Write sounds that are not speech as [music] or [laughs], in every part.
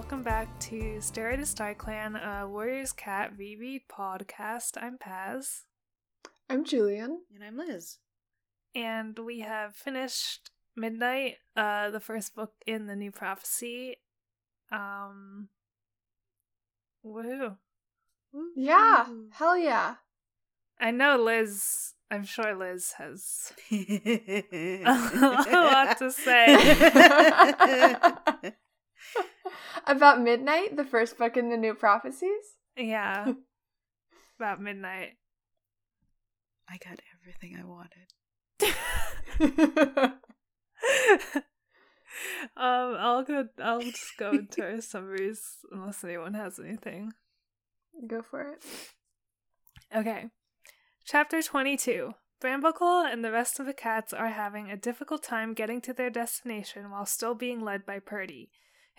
Hi everyone, welcome back to Stare to Star Clan, a Warriors Cat reread podcast. I'm Paz, I'm Julian. And I'm Liz. and we have finished Midnight, uh, the first book in the New Prophecy. Um, woohoo! Yeah, Woo. hell yeah. I know Liz. I'm sure Liz has a [laughs] [laughs] a lot to say. [laughs] About Midnight, the first book in the New Prophecies. Yeah, [laughs] about midnight. I got everything I wanted. [laughs] um, I'll go. I'll just go into our [laughs] summaries unless anyone has anything. Go for it. Okay. Chapter 22. Brambleclaw and the rest of the cats are having a difficult time getting to their destination while still being led by Purdy.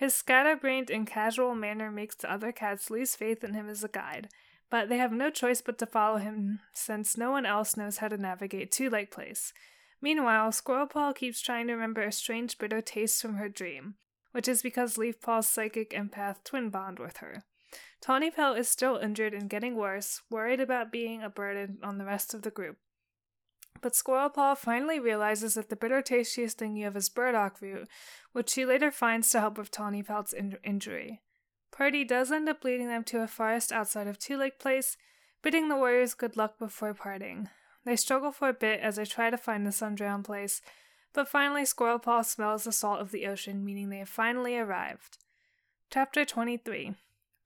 His scatterbrained and casual manner makes the other cats lose faith in him as a guide, but they have no choice but to follow him since no one else knows how to navigate Two Leg Place. Meanwhile, Squirrelpaw keeps trying to remember a strange bitter taste from her dream, which is because Leafpaw's psychic empath twin bond with her. Tawny Pelt is still injured and getting worse, worried about being a burden on the rest of the group. But Squirrelpaw finally realizes that the bitter she is thinking of is burdock root, which she later finds to help with Tawny Pelt's in- injury. Purdy does end up leading them to a forest outside of Two Leg Place, bidding the warriors good luck before parting. They struggle for a bit as they try to find the sun-drowned place, but finally Squirrelpaw smells the salt of the ocean, meaning they have finally arrived. Chapter 23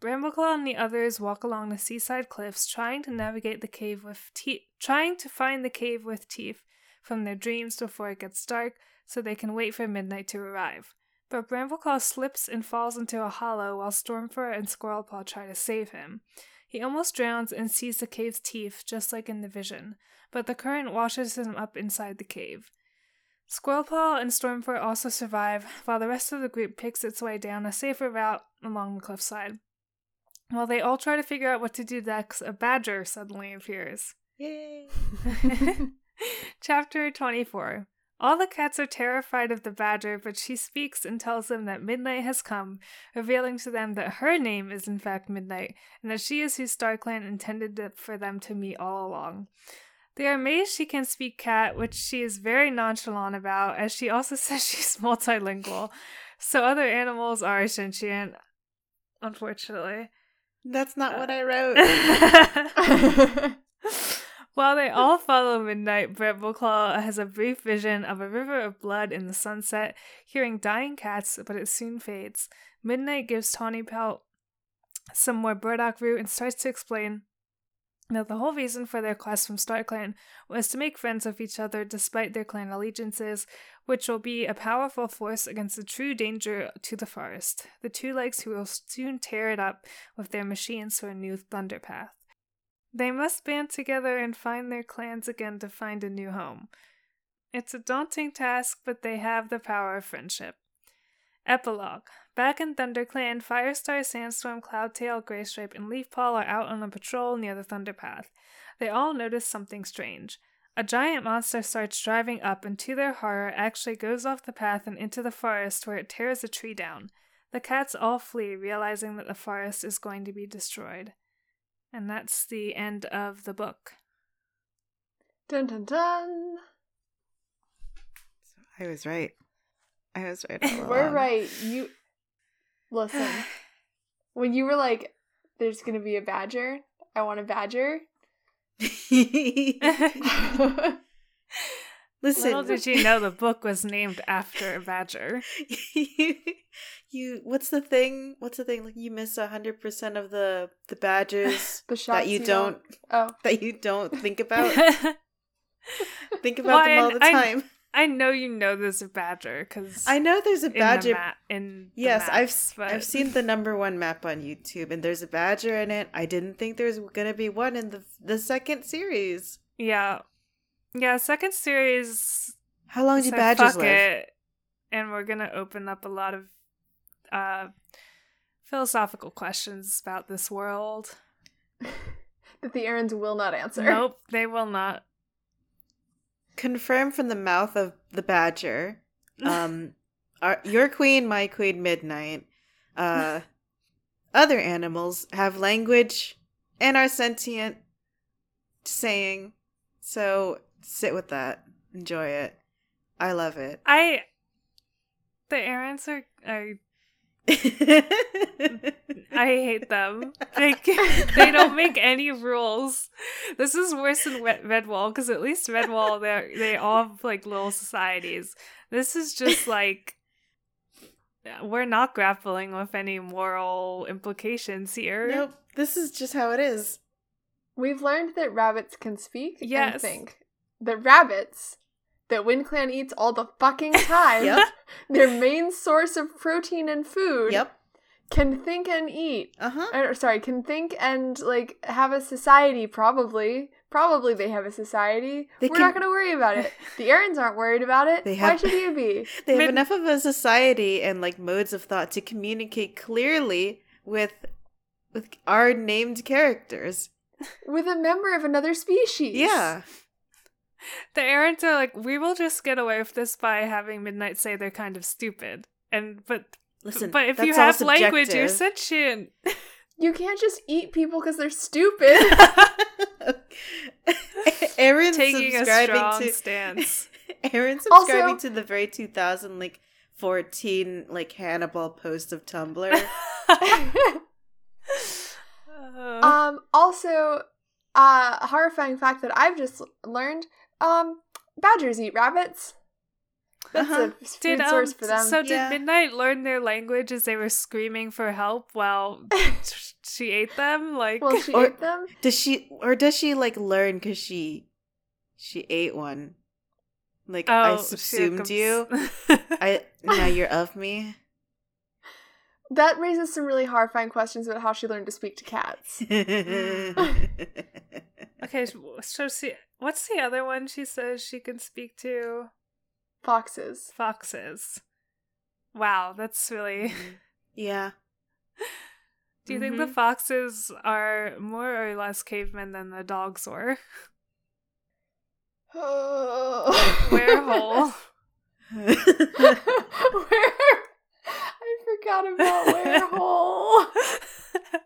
Brambleclaw and the others walk along the seaside cliffs, trying to navigate the cave with teeth, trying to find the cave with teeth from their dreams before it gets dark, so they can wait for midnight to arrive. But Brambleclaw slips and falls into a hollow while Stormfur and Squirrelpaw try to save him. He almost drowns and sees the cave's teeth, just like in the vision, but the current washes him up inside the cave. Squirrelpaw and Stormfur also survive, while the rest of the group picks its way down a safer route along the cliffside. While they all try to figure out what to do next, a badger suddenly appears. Yay! [laughs] [laughs] Chapter 24 All the cats are terrified of the badger, but she speaks and tells them that midnight has come, revealing to them that her name is in fact Midnight, and that she is who StarClan intended for them to meet all along. They are amazed she can speak cat, which she is very nonchalant about, as she also [laughs] says she's multilingual. So other animals are sentient, unfortunately. That's not what I wrote. [laughs] While they all follow Midnight, Brambleclaw has a brief vision of a river of blood in the sunset, hearing dying cats, but it soon fades. Midnight gives Tawny Pelt some more burdock root and starts to explain that the whole reason for their quest from Star Clan was to make friends with each other despite their clan allegiances, which will be a powerful force against the true danger to the forest, the two legs who will soon tear it up with their machines for a new Thunderpath. They must band together and find their clans again to find a new home. It's a daunting task, but they have the power of friendship. Epilogue Back in ThunderClan, Firestar, Sandstorm, Cloudtail, Graystripe, and Leafpaw are out on a patrol near the Thunderpath. They all notice something strange. A giant monster starts driving up and, to their horror, actually goes off the path and into the forest where it tears a tree down. The cats all flee, realizing that the forest is going to be destroyed. And that's the end of the book. dun dun dun. I was right. I was right. All [laughs] We're right. You listen. [sighs] when you were like, "There's gonna be a badger," I want a badger. [laughs] Listen, Little did you know the book was named after a badger. you, [laughs] you, what's the thing? What's the thing? Like you miss a hundred percent of the the badges [laughs] the that you don't Oh, that you don't think about. Think about them all the I- time. Know you know there's a badger because I know there's a in the badger. in the yes, I've but- I've seen the number one map on YouTube, and there's a badger in it. I didn't think there was gonna be one in the the second series. Yeah, yeah. Second series. How long do said, badgers "Fuck live? it," and we're gonna open up a lot of uh, philosophical questions about this world. [laughs] that the Erins will not answer. Nope, they will not. Confirmed from the mouth of the badger. [laughs] Um, our, your queen, my queen, midnight. uh, [laughs] other animals have language and are sentient, saying. So sit with that, enjoy it. I love it. I the Erins are, are [laughs] I hate them. Like [laughs] they don't make any rules. This is worse than Red- Redwall because at least Redwall they they all have like little societies. This is just [laughs] like we're not grappling with any moral implications here. nope, this is just how it is. We've learned that rabbits can speak Yes. and think. That rabbits that Wind Clan eats all the fucking [laughs] time, Yep. [laughs] their main source of protein and food, Yep. can think and eat. Uh huh. Or, sorry, can think and like have a society. Probably, probably they have a society. They We're not going to worry about it. [laughs] The Erins aren't worried about it. They have... Why have- should you be? They have Mid- enough of a society and like modes of thought to communicate clearly with with our named characters. With a member of another species. Yeah. The Erins are like, we will just get away with this by having Midnight say they're kind of stupid. And but Listen, but if you have language, you're sentient. [laughs] You can't just eat people because they're stupid. [laughs] Erin Taking a strong to stance. [laughs] Erin subscribing Also- to the very 2000 like 14 like Hannibal post of Tumblr. Uh, Um, also, uh, a horrifying fact that I've just learned, um, badgers eat rabbits. That's Uh-huh. a food did um, source for them. so did Yeah. Midnight learn their language as they were screaming for help while [laughs] she ate them? Like well, she Or- [laughs] ate them. does she or does she like learn cuz she she ate one? Like I oh, she subsumed comes- you. [laughs] I now you're of me. That raises some really horrifying questions about how she learned to speak to cats. okay, so- so she what's the other one she says she can speak to? Foxes. Foxes. Wow, that's really. yeah. Do you think the Mhm. foxes are more or less cavemen than the dogs were? Werehole. [laughs] [laughs] Where? I forgot about Werehole. [laughs]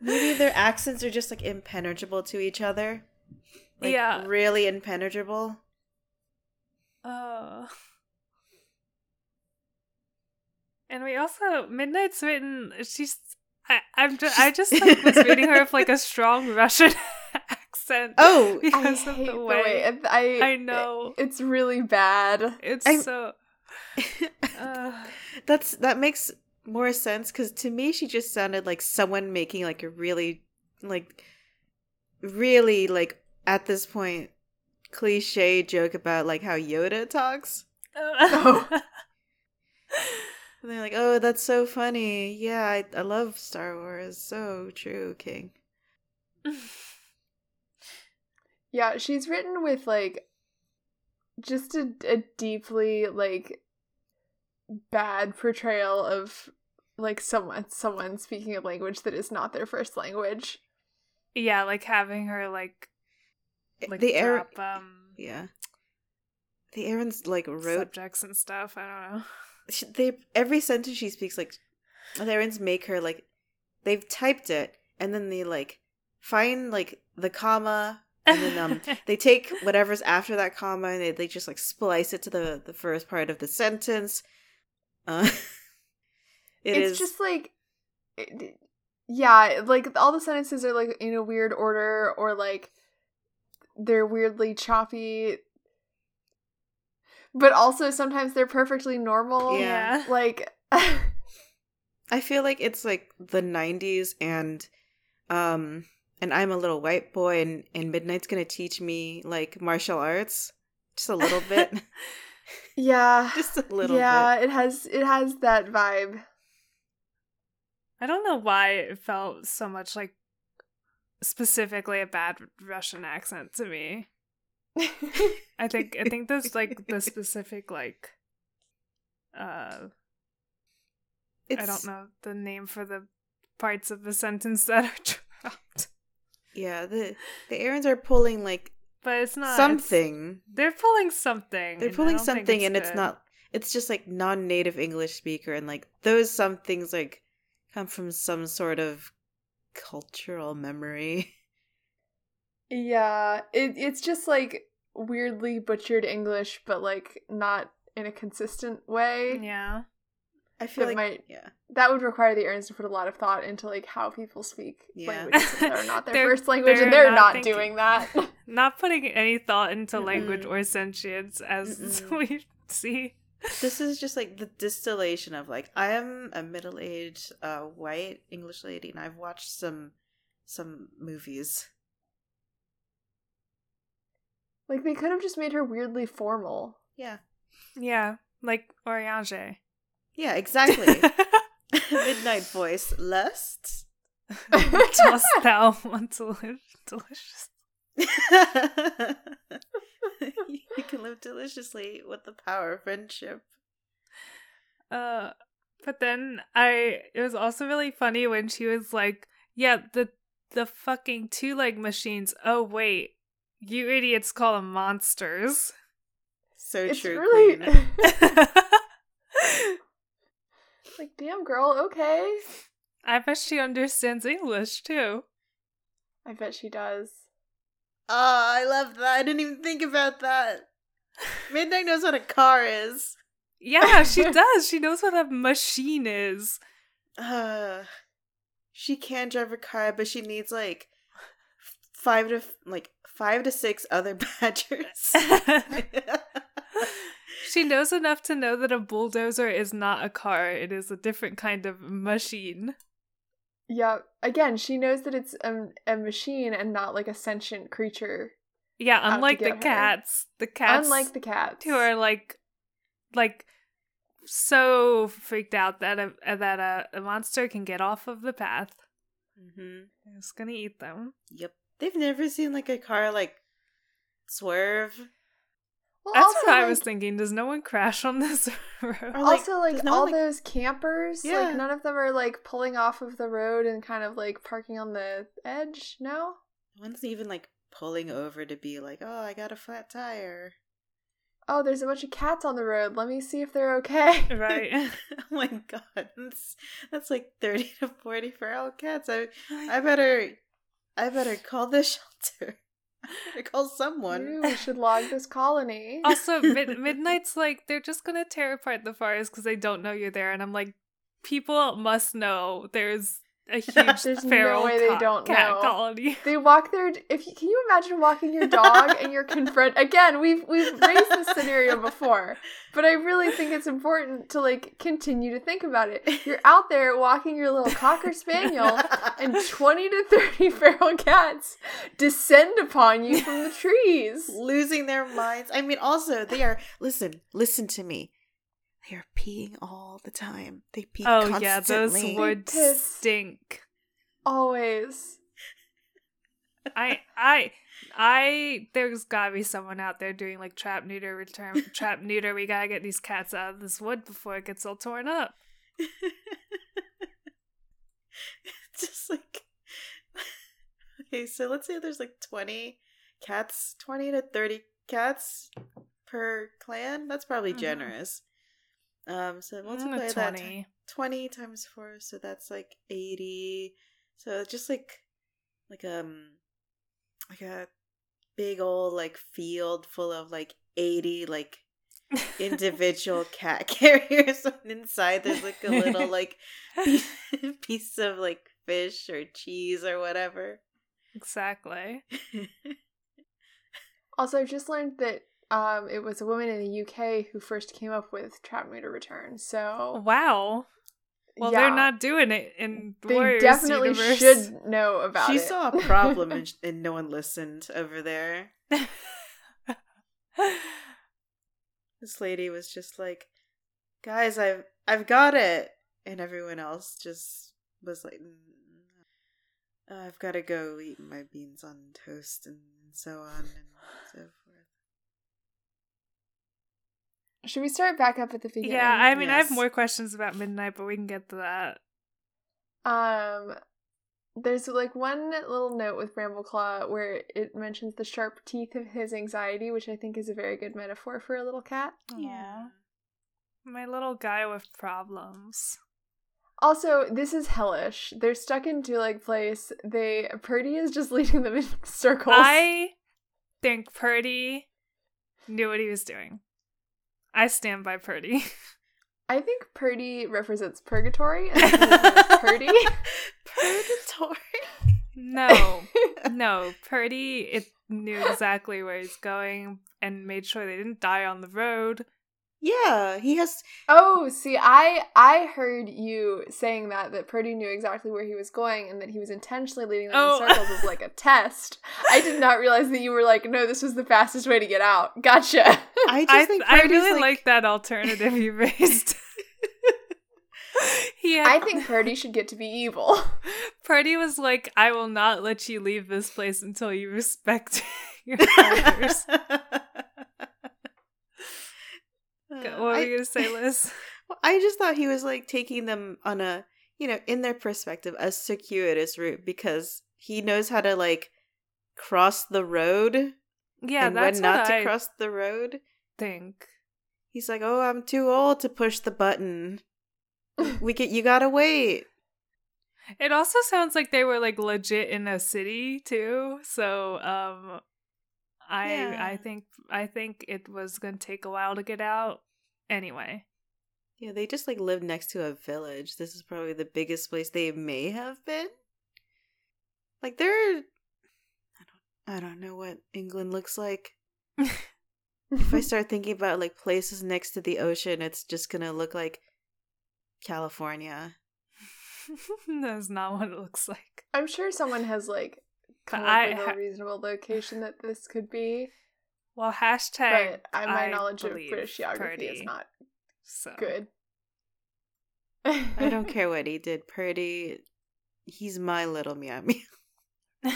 Maybe their accents are just like impenetrable to each other. Like, Yeah. Really impenetrable. Oh. And we also Midnight's written. She's. I, I'm. Just, I just like was reading her with like a [laughs] strong Russian [laughs] accent. Oh, [laughs] because hate of the the way. way. I, I know It's really bad. it's I'm- so. Uh, That's that makes more sense because to me she just sounded like someone making like a really like really like at this point cliche joke about like how Yoda talks. Oh. [laughs] And they're like, "Oh, that's so funny. Yeah, I, I love Star Wars. So true, King." [laughs] Yeah, she's written with like just a, a deeply like bad portrayal of like someone someone speaking a language that is not their first language. yeah, like having her like like the air, drop um yeah. The Erin's like wrote subjects and stuff. I don't know. [laughs] she, they every sentence she speaks like the Erin's make her like they've typed it and then they like find like the comma and then um [laughs] they take whatever's after that comma and they, they just like splice it to the the first part of the sentence. Uh, [laughs] it it's is just like it- yeah, like all the sentences are like in a weird order or like they're weirdly choppy. But also sometimes they're perfectly normal. Yeah. yeah. [laughs] Like [laughs] I feel like it's like the 90s and um and I'm a little white boy and and Midnight's going to teach me like martial arts just a little bit. [laughs] yeah. just a little yeah, bit. it has it has that vibe. I don't know why it felt so much like specifically a bad Russian accent to me. [laughs] I think I think there's like the specific like uh I don't know the name for the parts of the sentence that are [laughs] dropped. Yeah, the the Erins are pulling like But it's not it's- something. they're pulling something. They're pulling something and it's not it's just like non-native English speaker and like those some things like come from some sort of cultural memory. [laughs] Yeah, it it's just like weirdly butchered English, but like not in a consistent way. Yeah. I feel That like might- yeah. That would require the Erins to put a lot of thought into like how people speak Yeah. languages that are not [laughs] their first language, they're and they're not not, doing that. [laughs] Not putting any thought into language Mm-mm. or sentience as Mm-mm. we see. This is just like the distillation of like I am a middle-aged uh white English lady and I've watched some some movies. like they could have just made her weirdly formal. Yeah. Yeah. Like Oriage. Yeah, exactly. [laughs] [laughs] Midnight voice. Lust. Dost thou want to live delicious? [laughs] you can live deliciously with the power of friendship. Uh, but then I it was also really funny when she was like, "Yeah, the the fucking two leg machines. Oh wait, you idiots call them monsters." So it's true, really queen. [laughs] like, damn girl, okay. I bet she understands English too. I bet she does. Oh, I love that. I didn't even think about that. Midnight knows what a car is. Yeah, she [laughs] does. She knows what a machine is. Uh, she can drive a car, but she needs like five to like five to six other [laughs] badgers. [laughs] she knows enough to know that a bulldozer is not a car. It is a different kind of machine. Yeah. Again, she knows that it's a, a machine and not like a sentient creature. Yeah, unlike the her. cats. The cats Unlike the cats. who are like like so freaked out that a that a, a monster can get off of the path. Mm-hmm. It's gonna eat them. Yep. They've never seen like a car like swerve. Well, That's also, what I like, was thinking. Does no one crash on this [laughs] road? Like, also, like no all one, like- those campers, Yeah. like none of them are like pulling off of the road and kind of like parking on the edge. No, No one's even like pulling over to be like, oh, I got a flat tire. oh, there's a bunch of cats on the road. Let me see if they're okay. right. [laughs] oh my god, that's, that's like thirty to forty feral cats. I I better I better call the shelter. [laughs] I call someone. Ooh, we should log this colony. [laughs] also, mid- [laughs] Midnight's like they're just gonna tear apart the forest because they don't know you're there, and I'm like, people must know there's a [laughs] huge There's no way they co- don't cat know. colony. [laughs] They walk their. If you, can you imagine walking your dog and you're confront again? We've we've raised this scenario before, but I really think it's important to like continue to think about it. You're out there walking your little cocker spaniel, and [laughs] twenty to thirty feral cats descend upon you from the trees. losing their minds. I mean, also they are. Listen, listen to me. They are peeing all the time. They pee Oh constantly. yeah, those would Piss. stink. Always. I I I there's gotta be someone out there doing like trap neuter return trap neuter. We gotta get these cats out of this wood before it gets all torn up. [laughs] Just like [laughs] okay, so let's say there's like twenty cats, twenty to thirty cats per clan. That's probably Mhm. generous. Um, so Mm, multiply a that 20. 20 times 4 so that's like 80 so just like like um like a big old like field full of like 80 like individual [laughs] cat [laughs] carriers and inside there's like a little [laughs] like piece, piece of like fish or cheese or whatever exactly. Also, I've just learned that um, it was a woman in the UK who first came up with trap neuter return. So Wow. Well, yeah, they're not doing it in They Warriors definitely universe. should know [laughs] about she it. She saw a [laughs] problem and, and no one listened over there [laughs] this lady was just like guys i've i've got it and everyone else just was like "Mm, i've got to go eat my beans on toast and so on and so Should we start back up at the beginning? yeah, I mean, I have more questions about Midnight, but we can get to that. Um, there's like one little note with Brambleclaw where it mentions the sharp teeth of his anxiety, which I think is a very good metaphor for a little cat. Yeah. My little guy with problems. Also, this is hellish. They're stuck in Two Leg Place. They Purdy is just [laughs] leading them in circles. I think Purdy knew what he was doing. I stand by Purdy. I think Purdy represents purgatory [laughs] and Purdy. [laughs] Purgatory. No, [laughs] no, Purdy it knew exactly where he's going and made sure they didn't die on the road. Yeah, he has. Oh, see, I I heard you saying that that Purdy knew exactly where he was going and that he was intentionally leading them Oh. in circles as like a test. I did not realize that you were like, no, this was the fastest way to get out. Gotcha. I just I, think I really like, like that alternative you raised. [laughs] he had, I think Purdy should get to be evil. [laughs] Purdy was like, I will not let you leave this place until you respect [laughs] your elders. Uh, what were I- you gonna say, Liz? Well, I just thought he was like taking them on a, you know, in their perspective, a circuitous route because he knows how to like cross the road Yeah, and that's when not what to I cross the road. Think. He's like, "Oh, I'm too old to push the button. [laughs] We get you gotta wait." It also sounds like they were like legit in a city too. So um I Yeah. I think I think it was gonna take a while to get out. Anyway. Yeah, they just like lived next to a village. This is probably the biggest place they may have been. Like they're, I don't, I don't know what England looks like. [laughs] if I [laughs] start thinking about like places next to the ocean, it's just gonna look like California. [laughs] That's not what it looks like. I'm sure someone has like come But up with ha- a reasonable location that this could be. Well, hashtag But I, my I knowledge of British geography is not so. good. I don't [laughs] care what he did, Purdy. He's my little meow meow.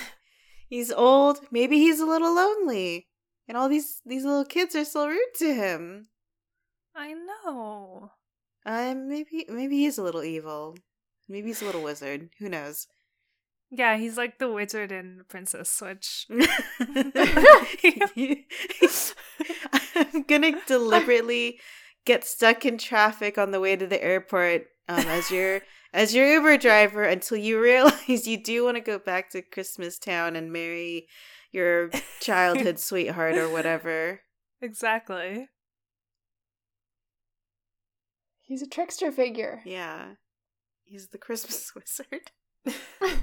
he's old. Maybe he's a little lonely, and all these these little kids are still rude to him. I know. Um, maybe maybe he's a little evil. Maybe he's a little wizard. Who knows? Yeah, he's like the wizard in Princess Switch. [laughs] I'm gonna [laughs] deliberately get stuck in traffic on the way to the airport um, as your [laughs] as your Uber driver until you realize you do want to go back to Christmas Town and marry your childhood [laughs] sweetheart or whatever. Exactly. He's a trickster figure. Yeah, he's the Christmas [laughs] wizard. [laughs]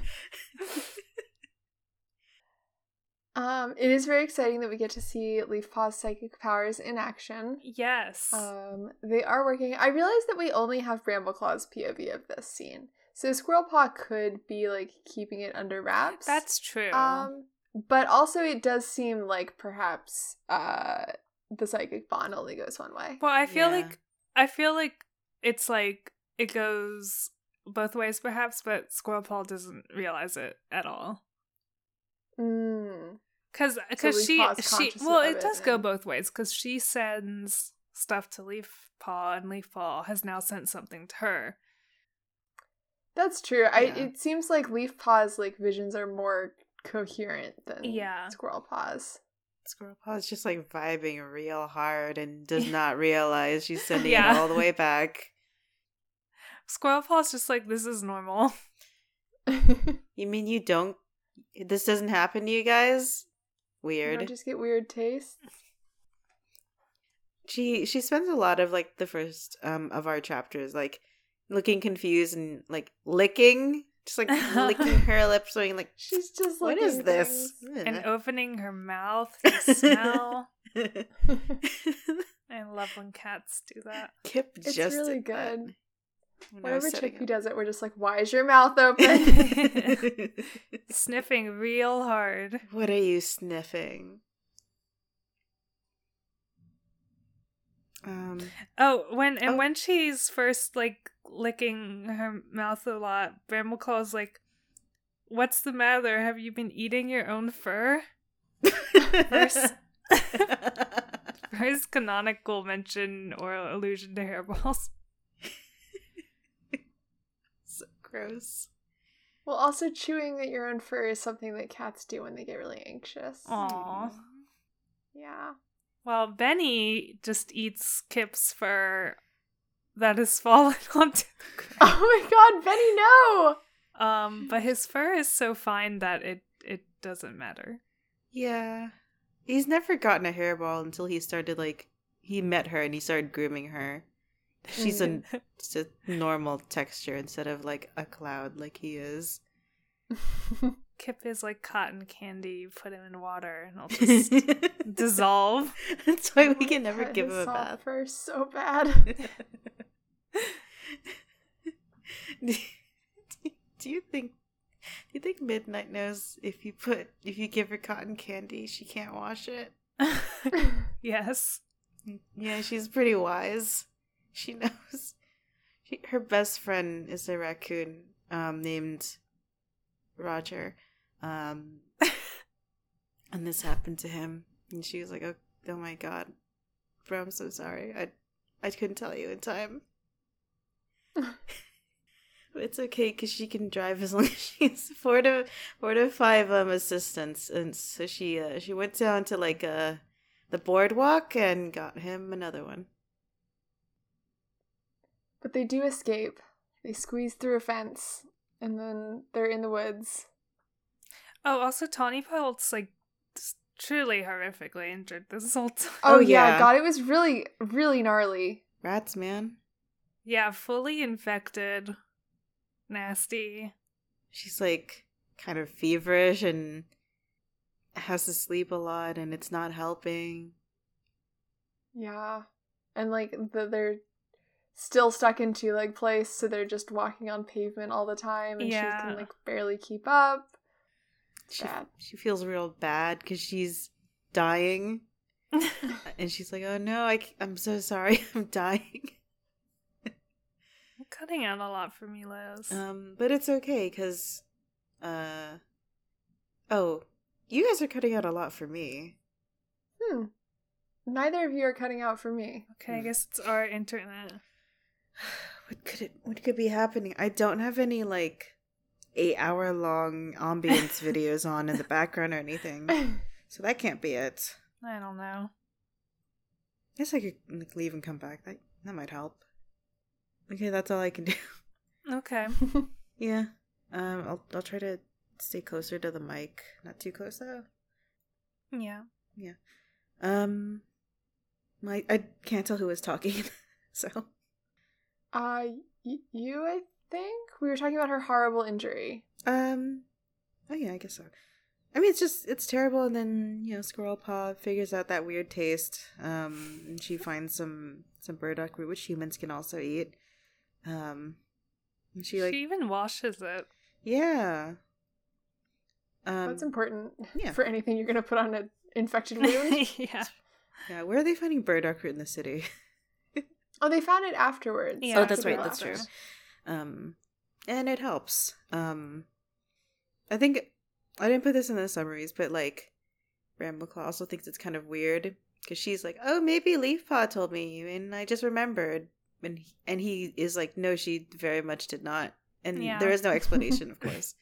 Um, it is very exciting that we get to see Leaf Paw's psychic powers in action. Yes. Um, they are working. I realize that we only have Brambleclaw's POV of this scene, so Squirrel Paw could be like keeping it under wraps. That's true. um, but also it does seem like perhaps uh the psychic bond only goes one way. well, I feel Yeah. like I feel like it's like it goes both ways perhaps, but Squirrel Paw doesn't realize it at all. Mm. Cuz So cuz Leaf she she well, of it it does go and- both ways cuz she sends stuff to Leaf Paw and Leaf Paw has now sent something to her. That's true. I it seems like Leaf Paw's like visions are more coherent than Yeah. Squirrel Paw's. Squirrel Paw is just like vibing real hard and [laughs] does not realize she's [laughs] sending Yeah. it all the way back. [laughs] Squirrel Paw's just like this is normal. You mean you don't? This doesn't happen to you guys? You Weird. don't just get weird tastes. she she spends a lot of like the first um of our chapters like looking confused and like licking, just like licking [laughs] her lips, going like, She's just "What is this?" and opening her mouth to [laughs] smell. [laughs] I love when cats do that. Kip It's just really that good. Whenever setting does it, we're just like, why is your mouth open? Sniffing real hard. what are you sniffing? Um, Oh, when and Oh. when she's first like licking her mouth a lot, Brambleclaw's like, "What's the matter? Have you been eating your own fur?" First- [laughs] First canonical mention or allusion to hairballs. [laughs] so gross. well, also chewing at your own fur is something that cats do when they get really anxious. Aw. Yeah. Well, Benny just eats Kip's fur that has fallen [laughs] onto the ground. Oh my god, Benny, no! Um, but his fur is so fine that it it doesn't matter. Yeah. He's never gotten a hairball until he started like he met her and he started grooming her. She's a [laughs] just a normal texture instead of like a cloud like he is. [laughs] Kip is like cotton candy. You put him in water and he'll just dissolve. That's why Oh we can never give him a bath. fur is so bad. [laughs] do do you think do you think Midnight knows if you put if you give her cotton candy she can't wash it? [laughs] yes. Yeah, she's pretty wise. She [laughs] knows. She, her best friend is a raccoon um, named Roger. Um, and this happened to him. And she was like, oh, oh my god. Bro, I'm so sorry. I, I couldn't tell you in time. But [laughs] it's okay because she can drive as long as [laughs] she has four to four to five um assistants, and so she uh, she went down to like uh the boardwalk and got him another one. but they do escape. They squeeze through a fence and then they're in the woods. Oh, also Tawny Pelt's like truly horrifically injured this whole [laughs] time. Oh, Oh, yeah. yeah. god, it was really, really gnarly. Rats, man. Yeah, fully infected, nasty. She's like kind of feverish and has to sleep a lot, and it's not helping. Yeah. And like the, they're still stuck in two leg place, so they're just walking on pavement all the time and she can like barely keep up. She Bad. she feels real bad because she's dying, [laughs] and she's like, "Oh no, I, I'm so sorry, [laughs] I'm dying." Cutting out a lot for me, Liz. Um, but it's okay because, uh, oh, you guys are cutting out a lot for me. Hmm. Neither of you are cutting out for me. okay, I guess it's our internet. [sighs] What could it? What could be happening? I don't have any like eight hour long ambience [laughs] videos on in the background or anything, [laughs] so that can't be it. I don't know. I guess I could like, leave and come back. That that might help. Okay, that's all I can do. [laughs] Okay. yeah. Um, I'll I'll try to stay closer to the mic, not too close though. Yeah. Yeah. Um, my I can't tell who was talking, [laughs] so uh, y- you, I think? We were talking about her horrible injury. um, oh yeah, I guess so. I mean, it's just it's terrible, and then you know, Squirrel Paw figures out that weird taste. Um, and she finds some some burdock root, which humans can also eat. Um, and she She, like even washes it. yeah. Um, That's important yeah. for anything you're going to put on an infected [laughs] wound. yeah. yeah. Where are they finding burdock root in the city? oh, they found it afterwards. Yeah, oh, that's right. That's true. Um, and it helps. Um, I think I didn't put this in the summaries, but like, Brambleclaw also thinks it's kind of weird because she's like, "Oh, maybe Leafpaw told me, and I just remembered." And he, and he is like, "No, she very much did not." And Yeah. there is no explanation, of [laughs] course.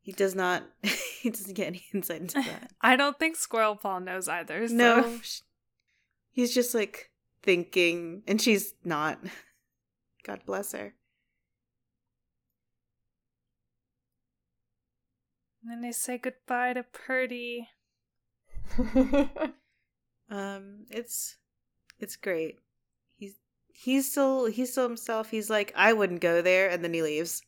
He does not. [laughs] he doesn't get any insight into that. [laughs] I don't think Squirrel Paw knows either. So. No, sh- he's just like thinking, and she's not. God bless her. And then they say goodbye to Purdy. Um, it's it's great. He's he's still he's still himself. He's like, I wouldn't go there, and then he leaves.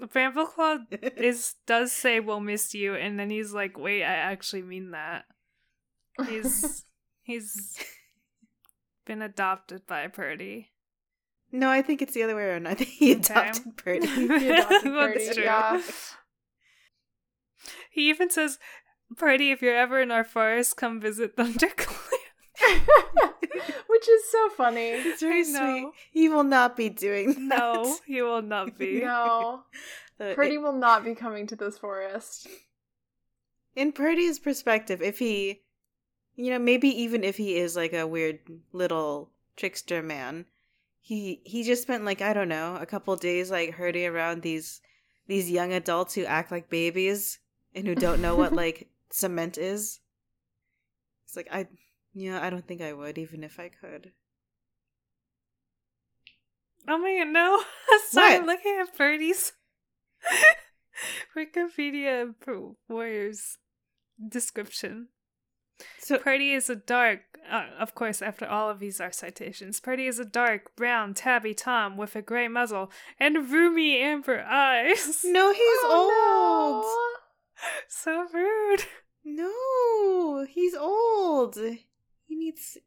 Brambleclaw [laughs] is does say we'll miss you, and then he's like, "Wait, I actually mean that." He's [laughs] he's been adopted by Purdy. no, I think it's the other way around. I think he Okay. adopted [laughs] Purdy. He adopted That's Purdy, true. yeah. He even says, "Purdy, if you're ever in our forest, come visit ThunderClan." Which is so funny. [laughs] It's very sweet. He will not be doing [laughs] that. no, he will not be. [laughs] No. Uh, Purdy will not be coming to this forest. in Purdy's perspective, if he, you know, maybe even if he is like a weird little trickster man, he he just spent like I don't know a couple days like herding around these these young adults who act like babies and who don't know what like cement is. It's like I, know, I don't think I would even if I could. Oh my god, no. [laughs] Sorry, I'm looking at Purdy's [laughs] Wikipedia Warriors description. So Purdy is a dark, uh, of course, after all of these are citations. Purdy is a dark, brown, tabby tom with a gray muzzle and roomy amber eyes. [laughs] no, he's old. Oh, so rude. No, he's old. He needs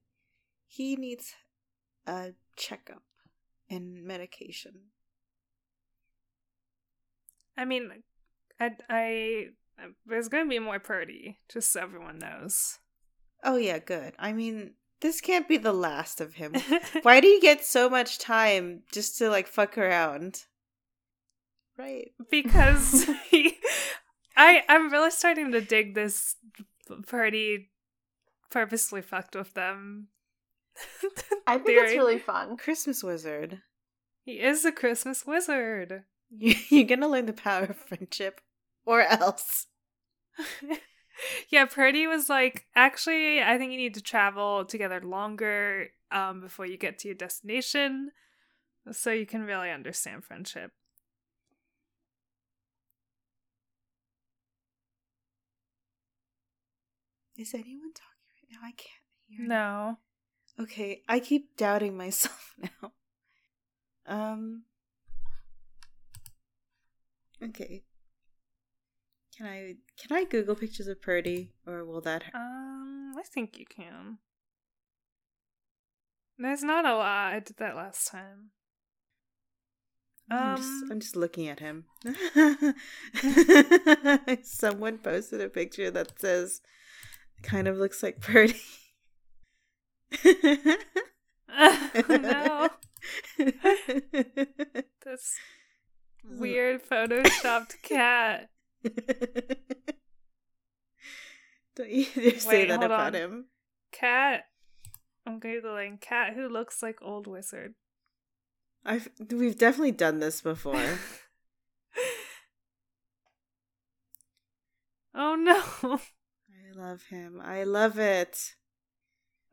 he needs a checkup and medication. I mean, I, I, there's gonna be more Purdy, just so everyone knows. Oh yeah, good. I mean, this can't be the last of him. [laughs] Why do you get so much time just to like fuck around? Right. because he, [laughs] [laughs] I I'm really starting to dig this Purdy purposely fucked with them. I [laughs] think it's really fun. Christmas wizard. He is a Christmas wizard. You- [laughs] You're gonna learn the power of friendship, or else. [laughs] yeah, Purdy was like, actually, I think you need to travel together longer um, before you get to your destination, so you can really understand friendship. Is anyone talking right now? I can't hear. No, Okay, I keep doubting myself [laughs] now. Um. Okay. Can I can I Google pictures of Purdy, or will that? hurt? um, I think you can. There's not a lot. I did that last time. I'm just Um, I'm just looking at him. [laughs] Someone posted a picture that says, "Kind of looks like Purdy." [laughs] no, [laughs] this weird photoshopped cat. Don't you dare say Wait, that about on. him. Cat. I'm googling cat who looks like old wizard. I've we've definitely done this before. [laughs] oh no. I love him. I love it.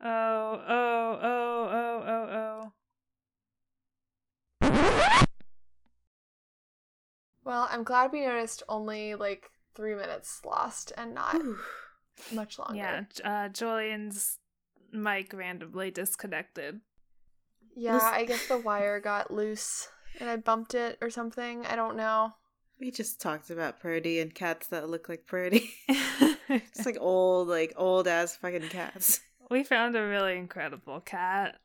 Oh, oh, oh, oh, oh, oh. Well, I'm glad we noticed only like three minutes lost and not Whew. much longer. Yeah, uh, Julian's mic randomly disconnected. Yeah, Listen- I guess the wire got loose and I bumped it or something. I don't know. We just talked about Purdy and cats that look like Purdy. [laughs] [laughs] It's like old, like old ass fucking cats. [laughs] we found a really incredible cat.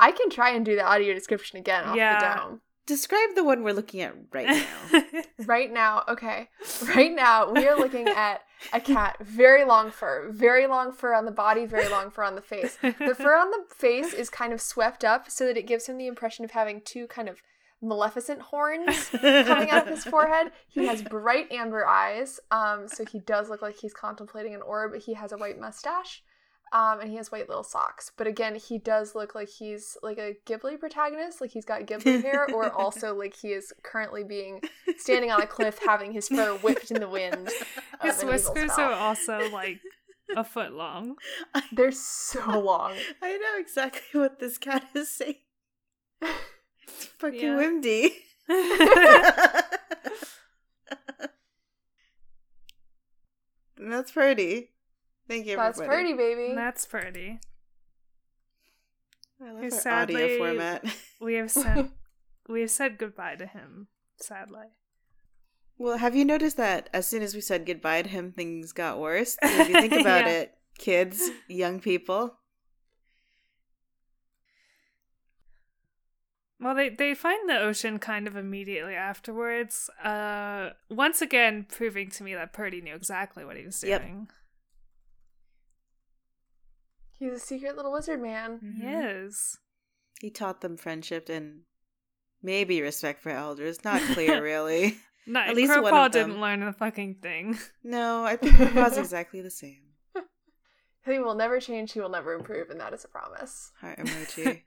I can try and do the audio description again off Yeah. the dome. Describe the one we're looking at right now. [laughs] Right now, okay. Right now, we are looking at a cat, very long fur, very long fur on the body, very long fur on the face. The fur on the face is kind of swept up so that it gives him the impression of having two kind of maleficent horns coming out of his [laughs] forehead. He has bright amber eyes, um, so he does look like he's contemplating an orb. He has a white mustache, um, and he has white little socks. But again, he does look like he's like a Ghibli protagonist, like he's got Ghibli hair, or [laughs] also like he is currently being standing on a cliff, having his fur whipped in the wind. of [laughs] His whiskers are also like a foot long. They're so long. I know exactly what this cat is saying. It's fucking Yeah. windy. [laughs] that's pretty. Thank you, That's pretty, baby. That's pretty. I love sadly- audio format. We have [laughs] sent we have said goodbye to him, sadly. Well, have you noticed that as soon as we said goodbye to him, things got worse? If you think [laughs] about Yeah. it, kids, young people. Well, they they find the ocean kind of immediately afterwards. Uh, once again, proving to me that Purdy knew exactly what he was doing. Yep. doing. He's a secret little wizard man. He Mhm. is. He taught them friendship and maybe respect for elders. Not [laughs] clear, really. [laughs] Not, At least one Crowpaw of them. didn't learn a fucking thing. No, I [laughs] think it was exactly the same. He will never change, he will never improve, and that is a promise. Heart emoji.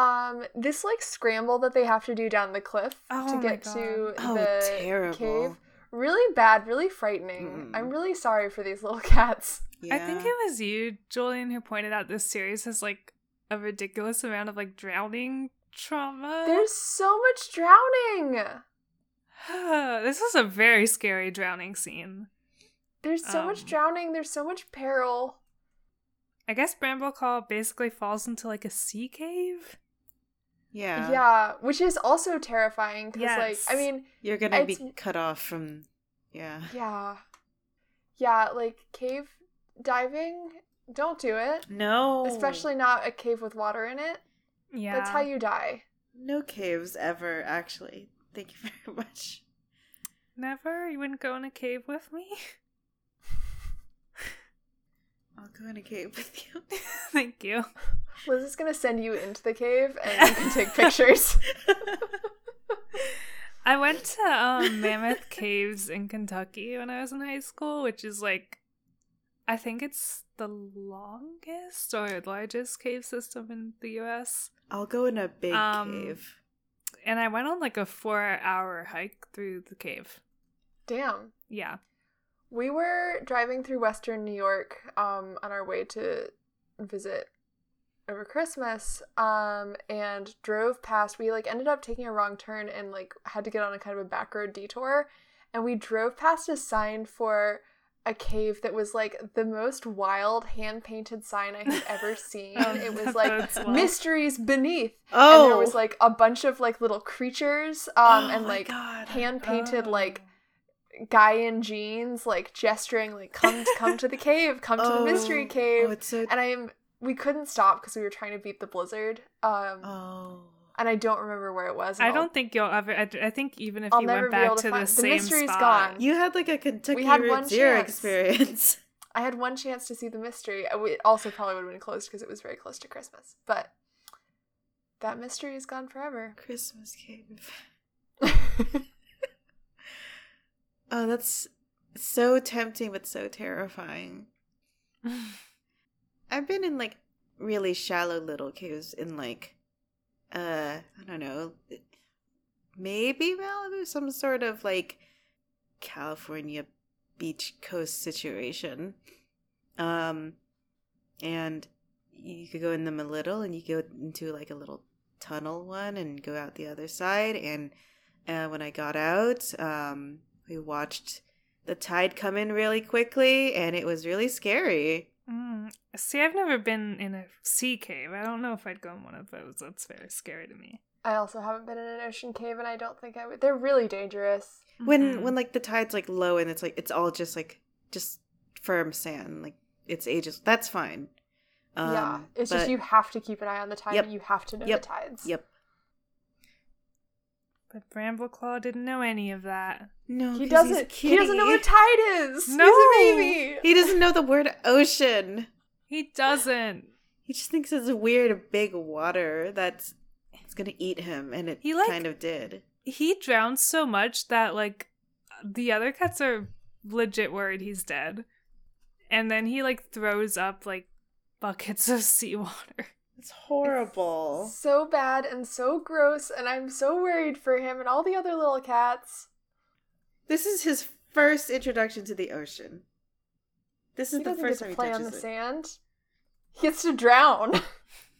Um, this like scramble that they have to do down the cliff Oh to get to Oh, the terrible. cave. Really bad, really frightening. Mm. I'm really sorry for these [laughs] little cats. Yeah. I think it was you, Julian, who pointed out this series has like a ridiculous amount of like drowning trauma. There's so much drowning. [sighs] this is a very scary drowning scene. There's so much Um, drowning. There's so much peril. I guess Brambleclaw basically falls into like a sea cave. Yeah. Yeah, which is also terrifying because, like, I mean, You're gonna be cut off from. Yeah. yeah, yeah, like cave diving. Don't do it, No. especially not a cave with water in it. Yeah. That's how you die. No caves ever, actually. Thank you [laughs] very much. Never? You wouldn't go in a cave with me? [laughs] I'll go in a cave with you. [laughs] Thank you. Liz is gonna send you into the cave and you can take [laughs] pictures. [laughs] I went to um, Mammoth Caves in Kentucky when I was in high school, which is like, I think it's the longest or largest cave system in the US. I'll go in a big Um, cave. And I went on like a four hour hike through the cave. Damn. Yeah. We were driving through Western New York um, on our way to visit over Christmas um, and drove past. We like ended up taking a wrong turn and like had to get on a kind of a back road detour. And we drove past a sign for a cave that was like the most wild hand painted sign I had ever [laughs] seen. Oh, it was [laughs] like mysteries beneath. Oh! And there was like a bunch of like little creatures um, Oh and like hand painted Oh. like guy in jeans like gesturing like come come to the [laughs] cave come to the mystery Oh, cave Oh, it's so. and i'm we couldn't stop because we were trying to beat the blizzard um oh. and i don't remember where it was I I'll- don't think you'll ever. I, I think even if I'll you went back to to, find- the the same mystery's spot, gone. You had like a Kentucky had Route one Zero chance. experience. [laughs] [laughs] i had one chance to see the mystery Uh, it also probably would have been closed because it was very close to christmas but that mystery is gone forever Christmas cave. Oh, that's so tempting but so terrifying. [laughs] I've been in like really shallow little caves in like uh I don't know maybe Malibu some sort of like California beach coast situation. Um and you could go in them a little and you go into like a little tunnel one and go out the other side and uh, when I got out um we watched the tide come in really quickly and it was really scary. Mm. See, I've never been in a sea cave. I don't know if I'd go in one of those. That's very scary to me. i also haven't been in an ocean cave and i don't think i would they're really dangerous when Mhm. when like the tide's like low and it's like it's all just like just firm sand like it's ages that's fine um, yeah it's just you have to keep an eye on the tide Yep. and you have to know Yep. the tides yep But Brambleclaw didn't know any of that. no he doesn't. a He doesn't know what a tide is. No. He's a baby. he doesn't know the word ocean He doesn't. he just thinks it's a weird big water that's it's gonna eat him and it He, like- kind of did He drowns so much that like the other cats are legit worried he's dead. And then he like throws up like buckets of [laughs] seawater. It's horrible So bad and so gross, and I'm so worried for him and all the other little cats. this is his first introduction to the ocean this is He the doesn't first get time to he play on touches the it. sand. He gets to drown. [laughs]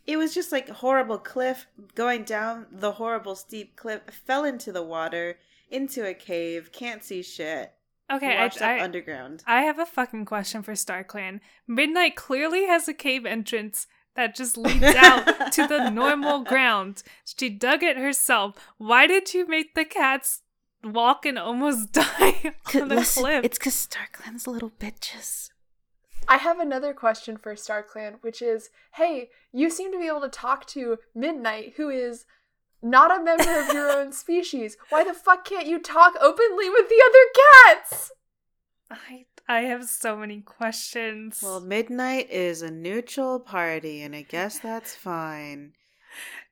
It was just like horrible cliff going down the horrible steep cliff. Fell into the water, into a cave, can't see shit. Okay, I, washed up I, underground. I have a fucking question for Star Clan. Midnight clearly has a cave entrance that just leads out to the [laughs] normal ground. She dug it herself. Why did you make the cats walk and almost [laughs] die on the cliff? it's because StarClan's little bitches. I have another question for StarClan, which is hey, you seem to be able to talk to Midnight, who is not a member of your own [laughs] species. Why the fuck can't you talk openly with the other cats? I I have so many questions. Well, Midnight is a neutral party, and I guess that's fine.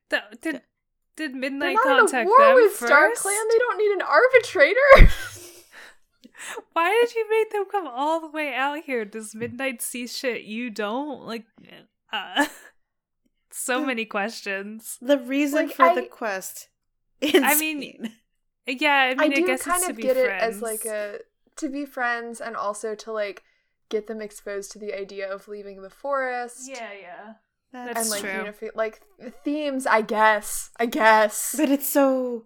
Th- did did They're Midnight not in a contact war them with first? StarClan. They don't need an arbitrator. [laughs] Why did you make them come all the way out here? Does Midnight see shit you don't? Like, uh, [laughs] so many questions. The reason Like, for I- the quest. I mean, Yeah, I mean, I I, do guess kind it's to of be get friends. it as like a to be friends and also to like get them exposed to the idea of leaving the forest. yeah, yeah. That's and like true. unifi- like themes. I guess. I guess. But it's so.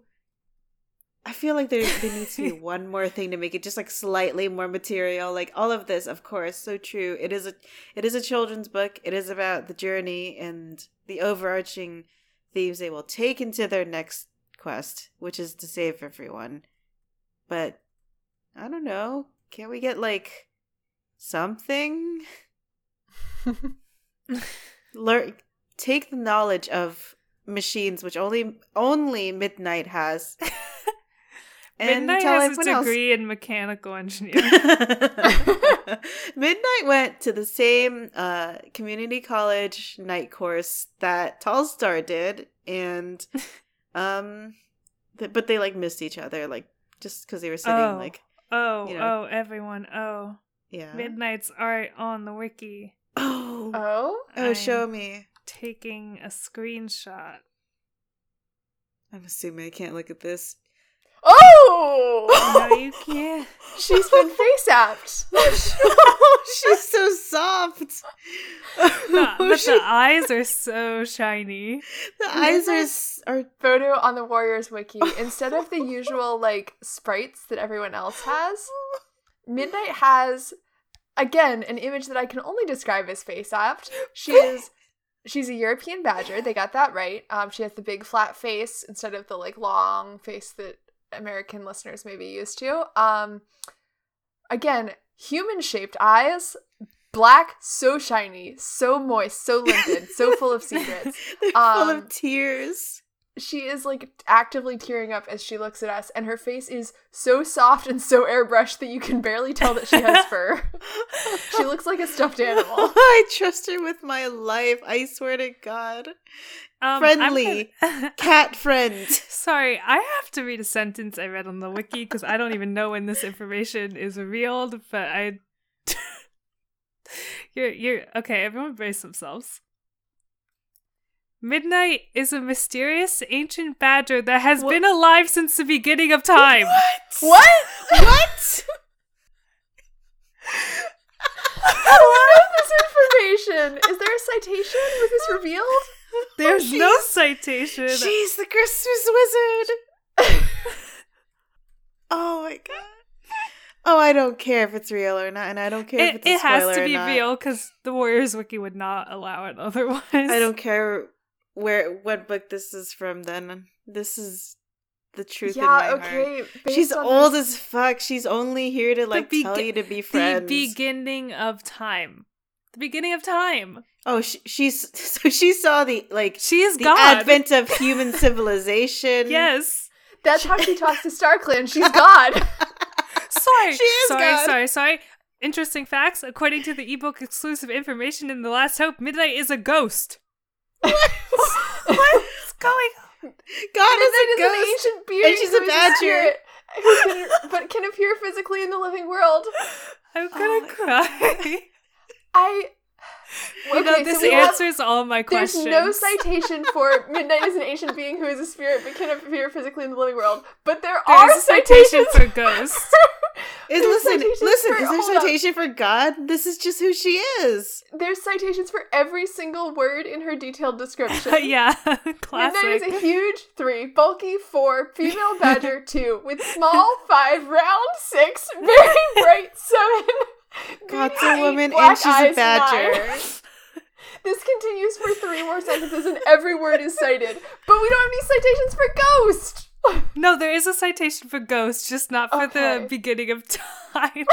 I feel like there there needs to be [laughs] one more thing to make it just like slightly more material. Like all of this, of course, so true. It is a it is a children's book. It is about the journey and the overarching themes they will take into their next quest, which is to save everyone. But I don't know. Can't we get like something? [laughs] Learn take the knowledge of machines which only only Midnight has. [laughs] and Midnight tell has a everyone else. degree in mechanical engineering. [laughs] Midnight went to the same uh, community college night course that Tallstar did, and um, th- but they like missed each other, like just because they were sitting Oh. like oh, You know. oh, everyone. Oh, yeah. Midnight's art on the wiki. oh, oh. oh, I'm show me. Taking a screenshot. I'm assuming I can't look at this. Oh. No, you [laughs] can't. She's been face apped. [laughs] She's so soft. No, [laughs] but She- the eyes are so shiny. the eyes are are Photo on the Warriors wiki. Instead of the usual like sprites that everyone else has, Midnight has again an image that I can only describe as face apped. She is she's a European badger. They got that right. Um, she has the big flat face instead of the like long face that American listeners may be used to. Um, again, human shaped eyes, black, so shiny, so moist, so limpid, so full of [laughs] secrets. they're full Um, of tears. She is like actively tearing up as she looks at us, and her face is so soft and so airbrushed that you can barely tell that she has fur. [laughs] she looks like a stuffed animal. [laughs] I trust her with my life. I swear to God. Um, Friendly. Gonna- [laughs] Cat friend. Sorry, I have to read a sentence I read on the wiki because I don't even know when this information is revealed. But I, you're you're okay. Everyone brace themselves. Midnight is a mysterious ancient badger that has What? been alive since the beginning of time. What? What? How do we this information? Is there a citation? Was this revealed? There's no citation. She's the Christmas wizard. [laughs] oh my god. Oh, I don't care if it's real or not, and I don't care if It, it's a it has spoiler to be real because the Warriors wiki would not allow it otherwise. I don't care where what book this is from. Then this is the truth in my yeah, heart. okay. She's old this- as fuck. She's only here to like tell begi- you to be friends. The beginning of time. The beginning of time. oh, she, she's [laughs] so she saw the like She is the God. advent of human [laughs] civilization. Yes. That's how she talks to StarClan. She's [laughs] God. Sorry. She is sorry, God. sorry, sorry. Interesting facts. According to the ebook exclusive information in The Last Hope, Midnight is a ghost. What's going on? God is Midnight a is an ghost. ancient being and she's who a is badger. [laughs] can, but can appear physically in the living world. [laughs] I'm Oh gonna my cry. [laughs] I. [laughs] you know, Okay, this so we have- answers all my questions. There's no citation for [laughs] Midnight is an ancient being who is a spirit but can appear physically in the living world. But there are There's a citation citations for ghosts. [laughs] Is There's listen, listen. for- Is there hold up. citation for God? This is just who she is. There's citations for every single word in her detailed description. yeah, Midnight is a huge three, bulky four, female badger two, with small five, round six, very bright seven. [laughs] God's a woman and she's a badger. [laughs] This continues for three more sentences, and every word is cited. But we don't have any citations for ghost. [laughs] No, there is a citation for ghosts, just not for Okay. the beginning of time.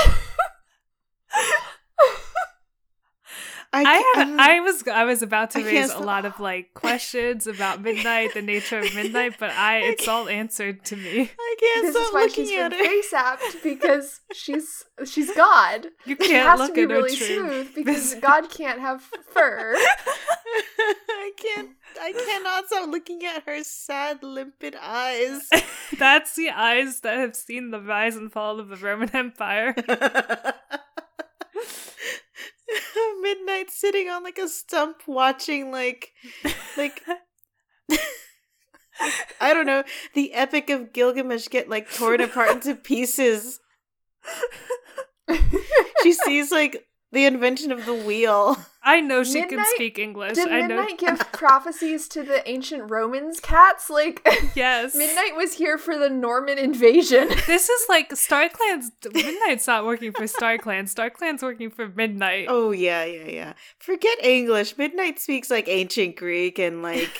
I, I ca- had, I'm- I was I was about to raise a lot of like questions about midnight, the nature of midnight, but I it's all answered to me. I can't This is stop why looking she's at been her. face apped because she's she's God. [laughs] You can't has look to be at her really truth. smooth because God can't have fur. [laughs] I can't. I cannot stop looking at her sad, limpid eyes. [laughs] That's the eyes that have seen the rise and fall of the Roman Empire. [laughs] Midnight sitting on like a stump watching like like [laughs] I don't know, the epic of Gilgamesh get like torn apart into pieces. [laughs] She sees like the invention of the wheel. I know she can speak English. Did I know. Midnight give [laughs] prophecies to the ancient Romans cats? Like, [laughs] Yes. Midnight was here for the Norman invasion. [laughs] This is like StarClan's. Midnight's not working for StarClan. StarClan's working for Midnight. Oh yeah, yeah, yeah. Forget English. Midnight speaks like ancient Greek and like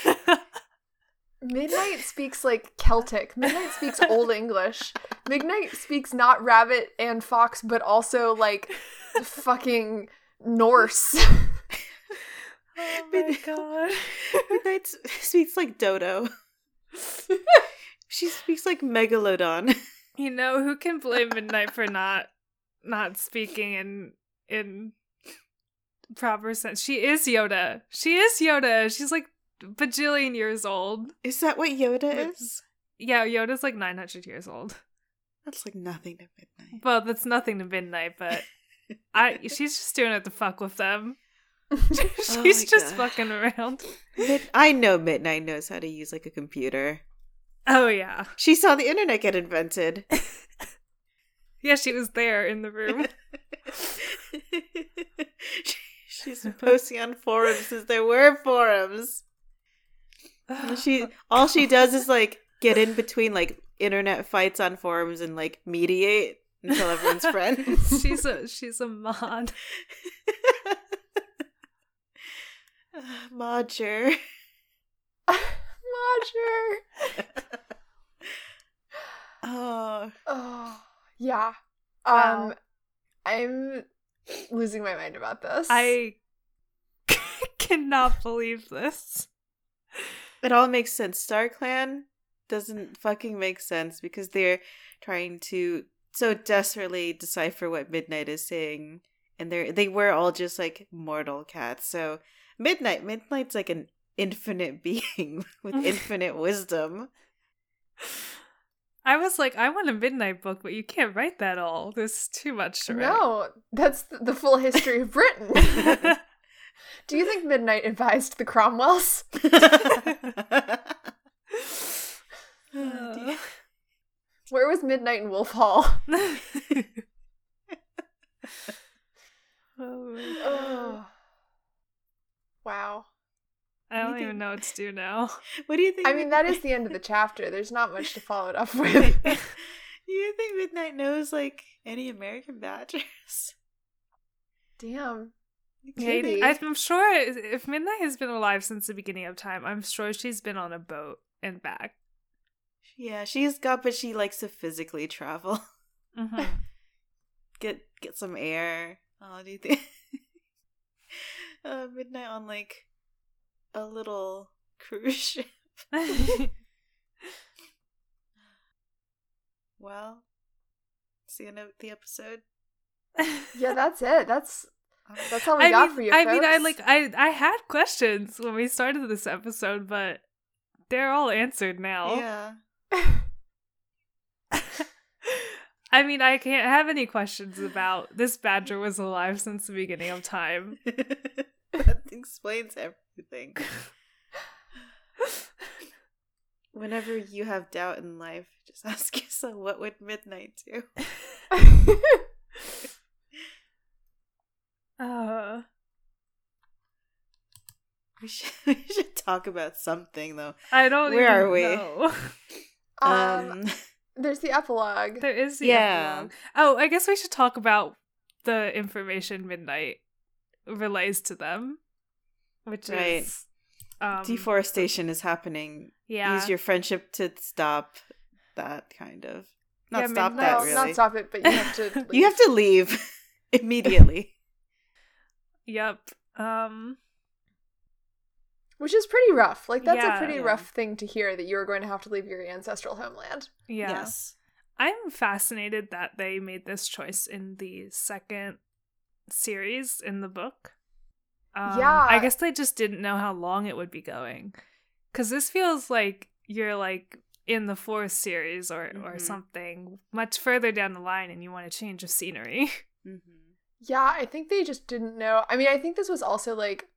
Midnight speaks like Celtic. Midnight speaks Old English. Midnight speaks not rabbit and fox, but also like fucking Norse. [laughs] oh [laughs] my god. [laughs] Midnight speaks like Dodo. She speaks like Megalodon. You know who can blame Midnight for not not speaking in in proper sense? She is Yoda. She is Yoda. She's like bajillion years old. Is that what Yoda is? Yeah, Yoda's like nine hundred years old. That's like nothing to Midnight. Well, that's nothing to Midnight, but I she's just doing it to fuck with them. [laughs] [laughs] Oh she's my just God. fucking around. Mid- I know Midnight knows how to use like a computer. Oh yeah. She saw the internet get invented. [laughs] Yeah, she was there in the room. She's posting on forums since there were forums. And She all she does is like get in between like internet fights on forums and like mediate until everyone's [laughs] friends. she's a she's a mod. [laughs] Modger. Roger. [laughs] Oh, Oh, yeah. Wow. Um, I'm losing my mind about this. I cannot believe this. it all makes sense. Star Clan doesn't fucking make sense because they're trying to so desperately decipher what Midnight is saying, and they're they were all just like mortal cats. So Midnight, Midnight's like an infinite [laughs] being with [laughs] infinite wisdom. I was like, I want a midnight book, but you can't write that all. There's too much to write. No, that's the full history of Britain. [laughs] Do you think Midnight advised the Cromwells? Oh, dear. Where was Midnight in Wolf Hall? [laughs] [laughs] oh. Oh. [sighs] Wow. I don't think- even know what to do now. [laughs] what do you think? I mean, that is the end of the chapter. There's not much to follow it up with. Do you think Midnight knows like any American badgers? Damn. Maybe. I'm sure if Midnight has been alive since the beginning of time, I'm sure she's been on a boat and back. Yeah, she's got, but she likes to physically travel. Mhm. [laughs] Get get some air. Oh, do you think? [laughs] uh, Midnight on like a little cruise [laughs] ship. Well, it's the end of the episode. Yeah, that's it. That's that's all we I got mean, for you. I mean, I like, I, I had questions when we started this episode, but they're all answered now. Yeah. I mean, I can't have any questions about this badger was alive since the beginning of time. [laughs] that explains everything. Whenever you have doubt in life, just [laughs] ask yourself, what would midnight do? [laughs] Uh, We should, we should talk about something though. I don't. Where even are we? Know. um, [laughs] [laughs] there's the epilogue. there is the Yeah. epilogue. Oh, I guess we should talk about the information Midnight relays to them, which Right. is um, deforestation is happening. Yeah, Use your friendship to stop that kind of. Not Yeah, stop midnight- that really. not stop it, but you have to. [laughs] You have to leave immediately. Yep. Um. Which is pretty rough. Like that's Yeah. a pretty Yeah. rough thing to hear that you're going to have to leave your ancestral homeland. Yeah. Yes. I'm fascinated that they made this choice in the second series in the book. Um, Yeah. I guess they just didn't know how long it would be going. Because this feels like you're like in the fourth series or, or Mhm. something much further down the line and you want to change of scenery. [laughs] Mm-hmm. Yeah, I think they just didn't know. I mean, I think this was also like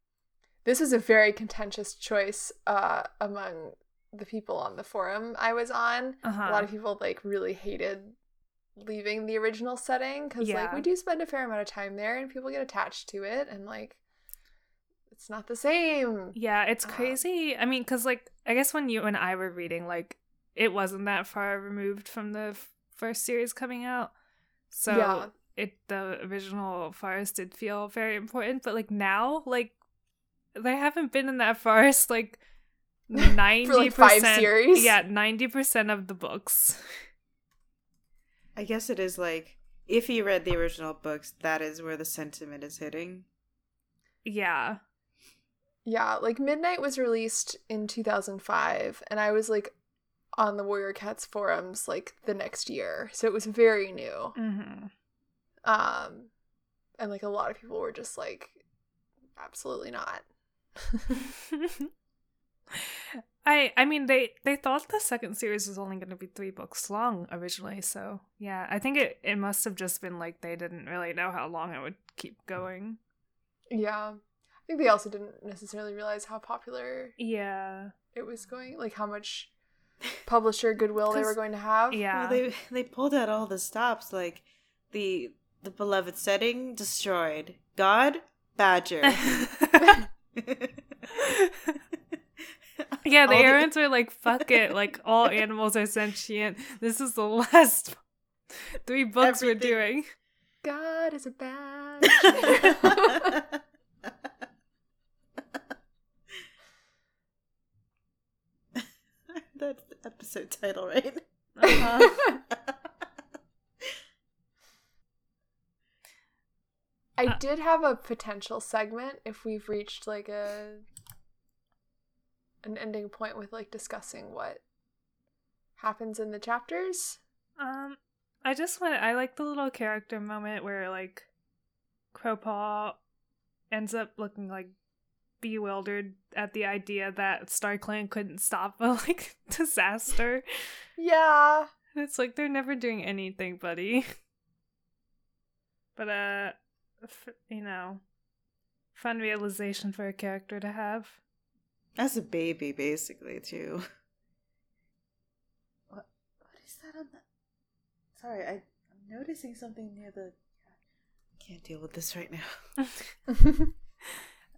this was a very contentious choice uh among the people on the forum I was on. Uh-huh. A lot of people like really hated leaving the original setting because like we do spend a fair amount of time there and people get attached to it and like it's not the same. Yeah, it's Um, crazy. I mean, because, like, I guess when you and I were reading, like, it wasn't that far removed from the f- first series coming out. So Yeah. it the original forest did feel very important. But, like, now, like, they haven't been in that forest, like, [laughs] 90%. Like, five series? Yeah, 90% of the books. I guess it is like if you read the original books, that is where the sentiment is hitting. Yeah. Yeah, like Midnight was released in 2005 and I was like on the Warrior Cats forums like the next year. So it was very new. hmm Um and like a lot of people were just like absolutely not. [laughs] I I mean they they thought the second series was only going to be 3 books long originally so yeah I think it it must have just been like they didn't really know how long it would keep going Yeah. I think they also didn't necessarily realize how popular yeah it was going, like how much publisher goodwill they were [laughs] going to have. yeah Well, they they pulled out all the stops, like the the beloved setting destroyed. God, Badger. [laughs] [laughs] yeah the All Erins were like fuck it like all animals are sentient this is the [laughs] last 3 books we're Oh doing God is a bad. [laughs] That's the episode title, right? uh-huh. I Uh, did have a potential segment if we've reached like a an ending point with like discussing what happens in the chapters. Um, I just want I like the little character moment where like Crowpaw ends up looking like bewildered at the idea that Star Clan couldn't stop a [laughs] like disaster. Yeah. It's like they're never doing anything, buddy. [laughs] But uh, you know, fun realization for a character to have. As a baby, basically, too. What what is that on the Sorry, I, I'm noticing something near the can't deal with this right now. [laughs] [laughs]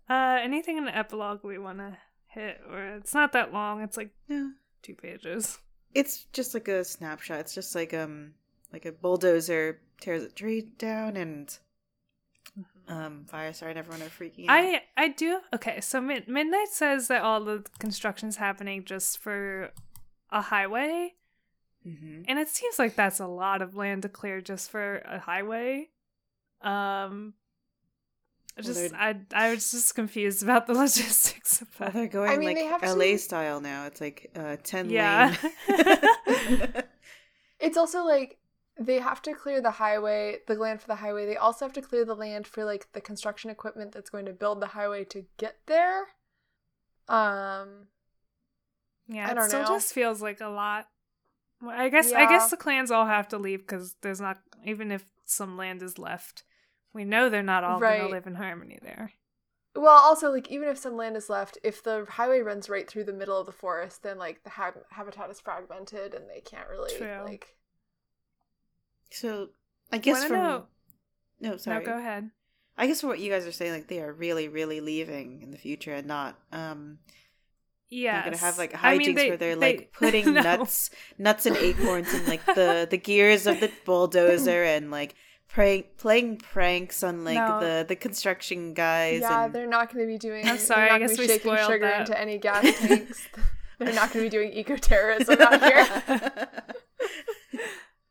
uh, anything in the epilogue we want to hit, or it's not that long. It's like No. two pages. It's just like a snapshot. It's just like um like a bulldozer tears a tree down and um Firestar and everyone are freaking out. I I do okay. So Mid- Midnight says that all the construction's happening just for a highway, hmm and it seems like that's a lot of land to clear just for a highway. Um, I Well, just I I was just confused about the [laughs] logistics of Well, that. they're going I mean, like they have LA some- style now. It's like uh ten Yeah. lane. [laughs] [laughs] It's also like they have to clear the highway, the land for the highway. They also have to clear the land for like the construction equipment that's going to build the highway to get there. Um Yeah, I it don't still know. just feels like a lot. I guess I guess the clans all have to leave because there's not even if some land is left, we know they're not all Right. gonna live in harmony there. well, also like even if some land is left, if the highway runs right through the middle of the forest, then like the hab- habitat is fragmented and they can't really True. like so I guess Wanna from know- no, sorry. No, go ahead. I guess for what you guys are saying, like they are really, really leaving in the future and not um Yeah, They're gonna have like hijinks I mean, they- where they're they- like [laughs] putting No. nuts, nuts and acorns in like the [laughs] the gears of the bulldozer [laughs] and like prank playing pranks on like No. the the construction guys. Yeah, and... they're not going to be doing. I'm sorry, not I gonna guess be we shaking spoiled sugar that. into any gas tanks. they're not going to be doing eco terrorism out here.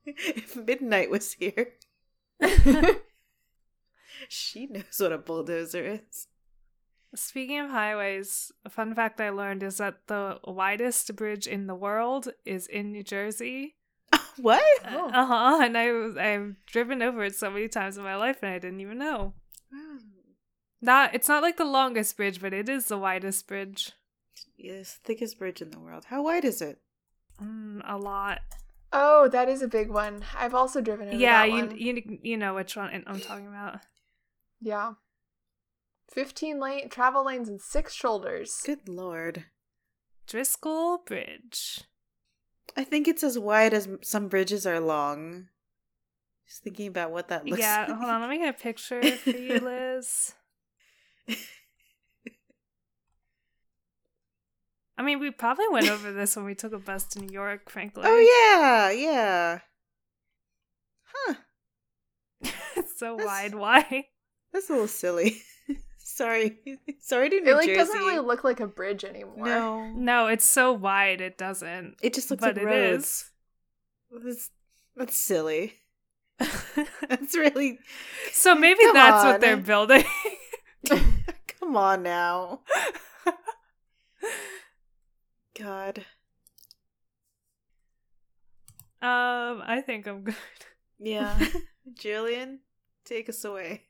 [laughs] if Midnight was here, [laughs] she knows what a bulldozer is. Speaking of highways, a fun fact I learned is that the widest bridge in the world is in New Jersey. [laughs] what? Oh. Uh huh. And I was I've driven over it so many times in my life, and I didn't even know. Not it's not like the longest bridge, but it is the widest bridge. Yes, thickest bridge in the world. How wide is it? Mm, a lot. Oh, that is a big one. I've also driven over yeah, that you one. you you know which one I'm talking about. Yeah. 15 lane travel lanes and six shoulders. Good lord. Driscoll Bridge. I think it's as wide as some bridges are long. Just thinking about what that looks yeah, like. Yeah, hold on. Let me get a picture for you, [laughs] Liz. [laughs] I mean, we probably went over this when we took a bus to New York, frankly. Oh yeah, yeah. Huh. it's [laughs] so That's- wide. Why? That's a little silly. [laughs] Sorry. Sorry to New It like Jersey. doesn't really look like a bridge anymore. No. No, it's so wide it doesn't. It just looks but like it roads. That's, that's silly. [laughs] That's really so maybe Come that's on. what they're building. Come on now. God. um, I think I'm good. Yeah. [laughs] Julian, take us away.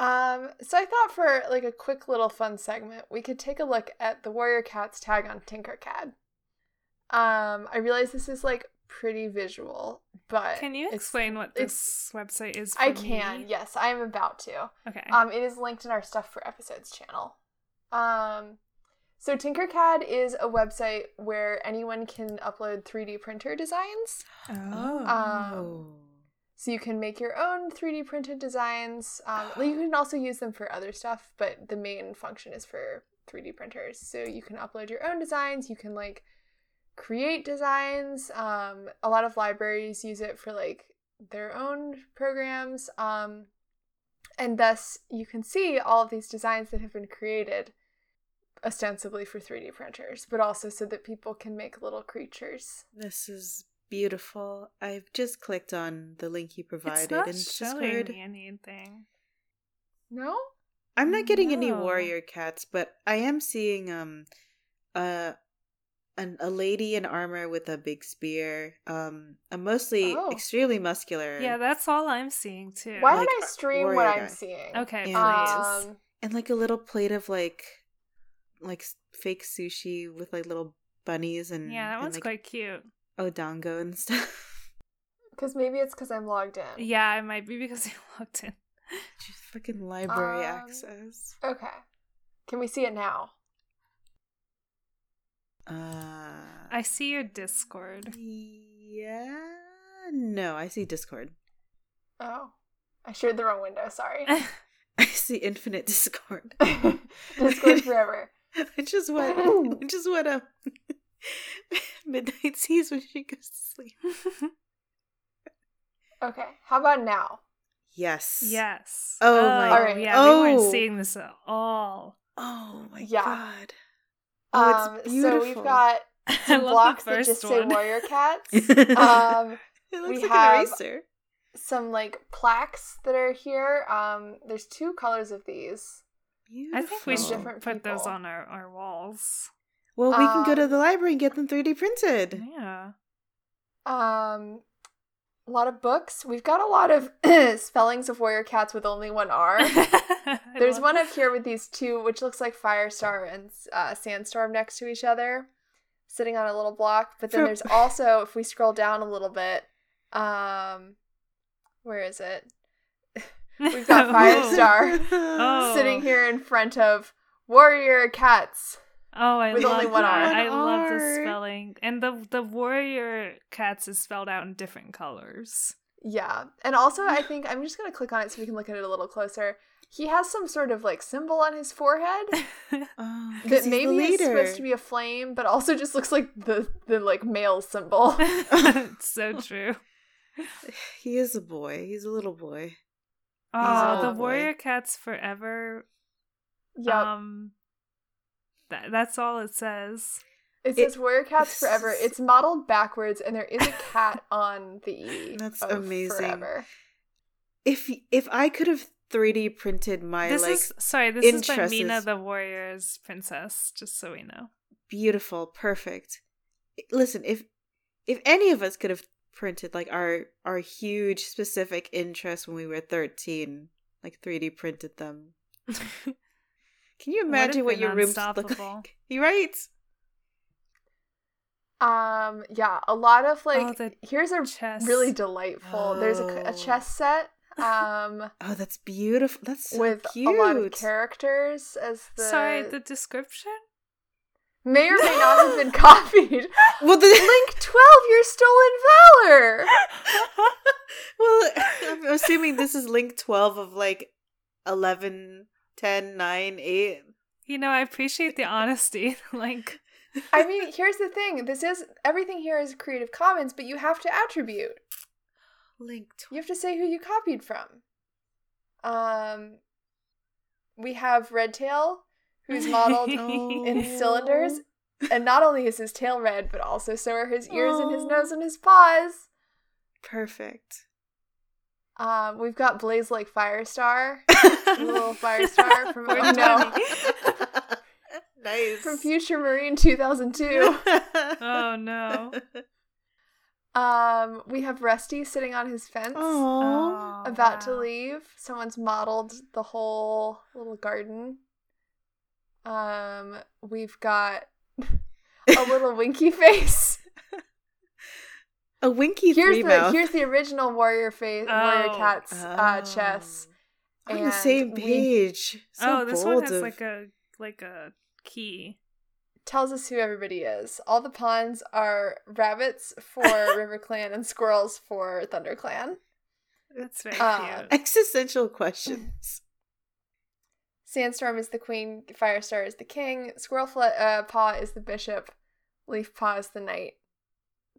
Um, so I thought for like a quick little fun segment, we could take a look at the Warrior Cats tag on Tinkercad. Um, I realize this is like pretty visual, but Can you explain what this website is? I can, me? yes, I am about to. Okay. Um, it is linked in our Stuff for Episodes channel. Um, so Tinkercad is a website where anyone can upload 3D printer designs. oh. Um, So you can make your own 3D printed designs. Um, you can also use them for other stuff, but the main function is for 3D printers. So you can upload your own designs. You can like create designs. Um, a lot of libraries use it for like their own programs. Um, and thus you can see all of these designs that have been created ostensibly for 3D printers, but also so that people can make little creatures. This is beautiful. I've just clicked on the link you provided and it's not in showing Discord. me anything. No? I'm not getting any warrior cats, but I am seeing um uh an, a lady in armor with a big spear. Um a mostly Oh. extremely muscular. Yeah, that's all I'm seeing too. Why Like, don't I stream what guy. I'm seeing? Okay, please. Um, and like a little plate of like like fake sushi with like little bunnies and yeah, that and, one's like, quite cute. odango and stuff. [laughs] because maybe it's because I'm logged in. Yeah, it might be because you [laughs] logged in. Just fucking library Um, access. Okay. Can we see it now? Uh I see your Discord. Yeah. No, I see Discord. Oh, I shared the wrong window. Sorry. [laughs] I see infinite Discord. Discord forever. [laughs] which is what [laughs] which is what um [laughs] Midnight sees when she goes to sleep. Okay. How about now? Yes. yes. Oh my- Alright. Yeah, we Oh. weren't seeing this at all. Oh my Yeah. god. Oh, it's um, beautiful. so we've got I some blocks that first just say warrior cats. um, it um, looks we like have- an eraser. some like plaques that are here. Um, there's two colors of these. Beautiful. I think we should Different put those on our, our walls. Well, we can go to Um, the library and get them 3D printed. Yeah. Um, a lot of books. We've got a lot of [clears throat] spellings of warrior cats with only one R. [laughs] I [laughs] There's one up here with these two, which looks like Firestar and uh, Sandstorm next to each other, sitting on a little block. But then there's also, if we scroll down a little bit, um, where is it? We've got Firestar [laughs] Oh. Sitting here in front of warrior cats. Oh, I with love only one that. R. I love the spelling, and the the warrior cats is spelled out in different colors. Yeah. And also, I think I'm just going to click on it so we can look at it a little closer. He has some sort of like symbol on his forehead [laughs] [laughs] Oh, 'cause that maybe is supposed to be a flame, but also just looks like the, the like male symbol. it's so true. He is a boy. He's a little boy. Oh, a the boy. warrior cats forever. Yep. Um, that, that's all it says. it it- says warrior cats forever. [laughs] It's modeled backwards, and there is a cat [laughs] on the E. That's of amazing. Forever. If if I could have 3D printed my this like is sorry. This is by Mina the warrior's princess. Just so we know. beautiful, perfect. Listen, if if any of us could have printed like our our huge specific interests when we were 13, like 3D printed them. [laughs] Can you imagine have what your rooms look like? [laughs] You right? Um, yeah, a lot of like. oh, here's a chess. really delightful. There's a, a Oh. chess set. [laughs] Um. Oh, that's beautiful. That's so with cute. a lot of characters as the Sorry, the description. May or may not have been [laughs] copied. well, the [laughs] Link twelve, your stolen valor. [laughs] well, I'm assuming this is link 12 of like 11, 10, 9, 8. You know, I appreciate the honesty. like, I mean, here's the thing. This is everything here is Creative Commons, but you have to attribute. Link You have to say who you copied from. Um, we have Redtail, who's modeled in cylinders, [laughs] and not only is his tail red, but also so are his ears and his nose and his paws. Perfect. Um, we've got Blaze like Firestar, [laughs] little Firestar from Poor oh no, nice. from Future Marine 2002. [laughs] oh no. Um, we have Rusty sitting on his fence. Aww. About to leave. Someone's modeled the whole little garden. Um, we've got [laughs] a little winky face. A winky Here's three the mouth. here's the original warrior face, warrior Oh. cat's uh, chess. On the and same we- page. So oh, this one has of- like a like a key. Tells us who everybody is. All the pawns are rabbits for [laughs] River Clan and squirrels for Thunder Clan. That's very Uh, cute. existential questions. Sandstorm is the queen, Firestar is the king, Squirrel Fle- uh, Paw is the bishop, Leaf Paw is the knight,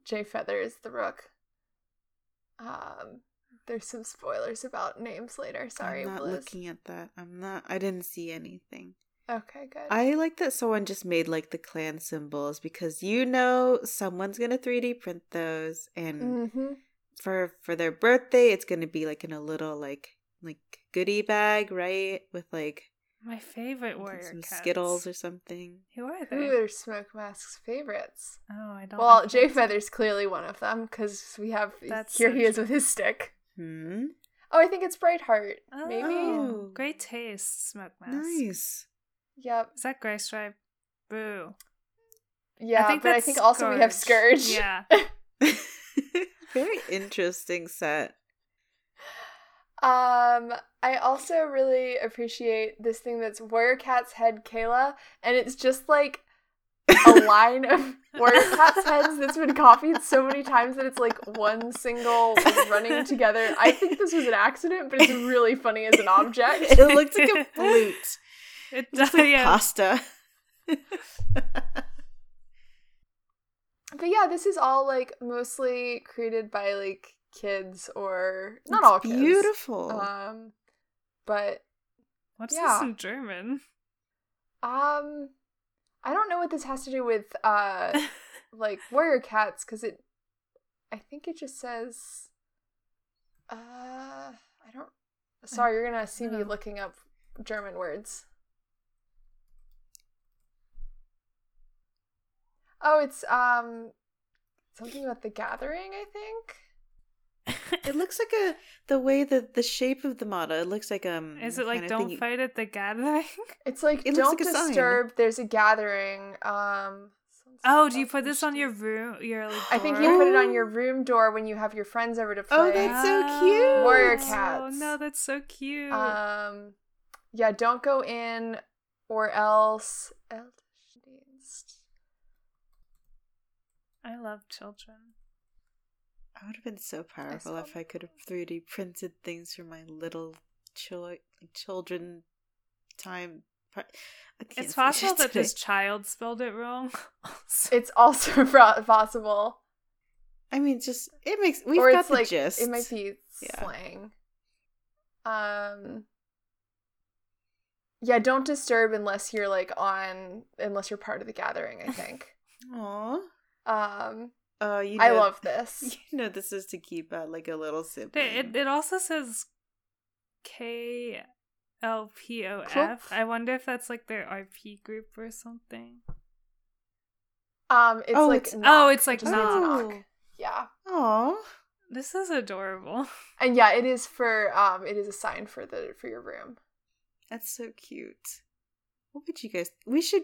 Jay Feather is the rook. Um, there's some spoilers about names later. Sorry, I'm not looking at that. I'm not. I didn't see anything. Okay, good. I like that someone just made like the clan symbols because you know someone's gonna 3D print those, and hmm for for their birthday, it's gonna be like in a little like like goodie bag, right? With like My favorite warrior some cats. Skittles or something. Who are they? Who are Smoke Mask's favorites? Oh, I don't. Well, know. Jay Feather's clearly one of them because we have That's here so he is true. with his stick. Hmm. Oh, I think it's Brightheart. Maybe. Oh. Great taste, smoke mask. Nice. Yep. Is that gray stripe? Boo. Yeah, I think but I that's think also we have Scourge. Yeah. [laughs] [laughs] Very interesting set. Um, I also really appreciate this thing that's Warrior Cat's head Kayla, and it's just like a [laughs] line of Warrior Cat's heads that's been copied so many times that it's like one single running together. I think this was an accident, but it's really funny as an object. It looks like a [laughs] flute. It It's does. like yeah. pasta. But yeah, this is all like mostly created by like kids or not It's all kids. Beautiful. Um, but What's Yeah. this in German? um, I don't know what this has to do with uh [laughs] like warrior cats because it i think it just says uh i don't sorry you're gonna see me looking up german words oh it's um something about the gathering i think [laughs] it looks like a the way that the shape of the model. It looks like um. Is it like don't thingy- fight at the gathering? [laughs] it's like It don't like a disturb there's a gathering um Oh, do you put this on your room? Your like, i think door? you put it on your room door when you have your friends over to play Oh, that's so cute. Warrior cats. Oh, no, that's so cute. Um, yeah, don't go in or else. I love children. I would have been so powerful if I could have 3D printed things for my little chil- children time. Part- It's possible that this child spelled it wrong. It's also [laughs] possible, I mean, just it makes we've or got it's the like gist. it might be Yeah. slang. Um. Yeah, don't disturb unless you're like on unless you're part of the gathering. I think. [laughs] Aw. um, Oh, you. Know, I love this. [laughs] You know, this is to keep out like a little sibling. It, it, it also says K L P O Cool. F. I wonder if that's like their RP group or something. Um, it's Oh, like it's- knock. oh, it's like It knock. knock. Yeah, Oh, This is adorable. [laughs] and yeah, it is for um, it is a sign for the for your room. That's so cute. What would you guys? We should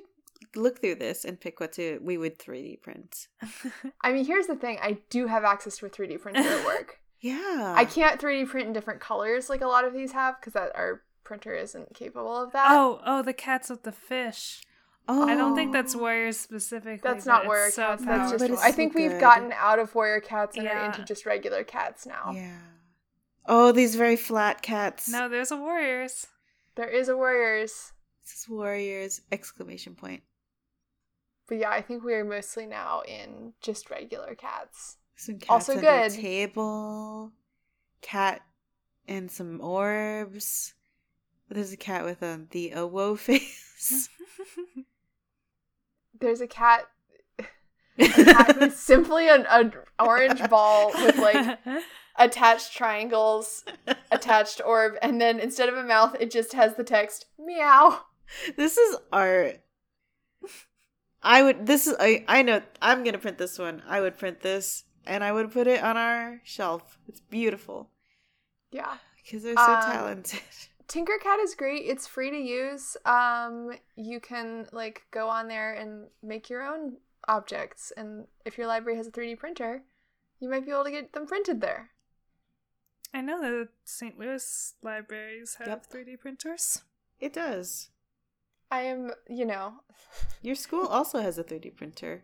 look through this and pick what to we would 3D print. [laughs] I mean, here's the thing: I do have access to a 3D printer at [laughs] work. Yeah. I can't 3D print in different colors like a lot of these have because that our printer isn't capable of that. oh, oh, the cats with the fish. Oh. I don't think that's oh. warrior specific. that's not it's warrior so cats. That's just. but it's I so think we've gotten out of warrior cats and are into just regular cats now. Yeah. Oh, these very flat cats. No, there's a warriors. There is a Warriors. This is warriors! Exclamation point. But yeah, I think we're mostly now in just regular cats. Some cats Also good. a table. Cat and some orbs. There's a cat with um, the Owo [laughs] face. There's a cat. [laughs] A simply an, an orange ball with like [laughs] attached triangles, attached orb, and then instead of a mouth, it just has the text meow. this is art. I would. This is. I. I know. I'm gonna print this one. I would print this, and I would put it on our shelf. It's beautiful Yeah. because they're so Um, talented. [laughs] Tinkercad is great. It's free to use. Um, you can like go on there and make your own objects, and if your library has a 3D printer, you might be able to get them printed there. I know the St. Louis libraries have Yep. 3D printers. It does. I am, you know, [laughs] Your school also has a 3D printer.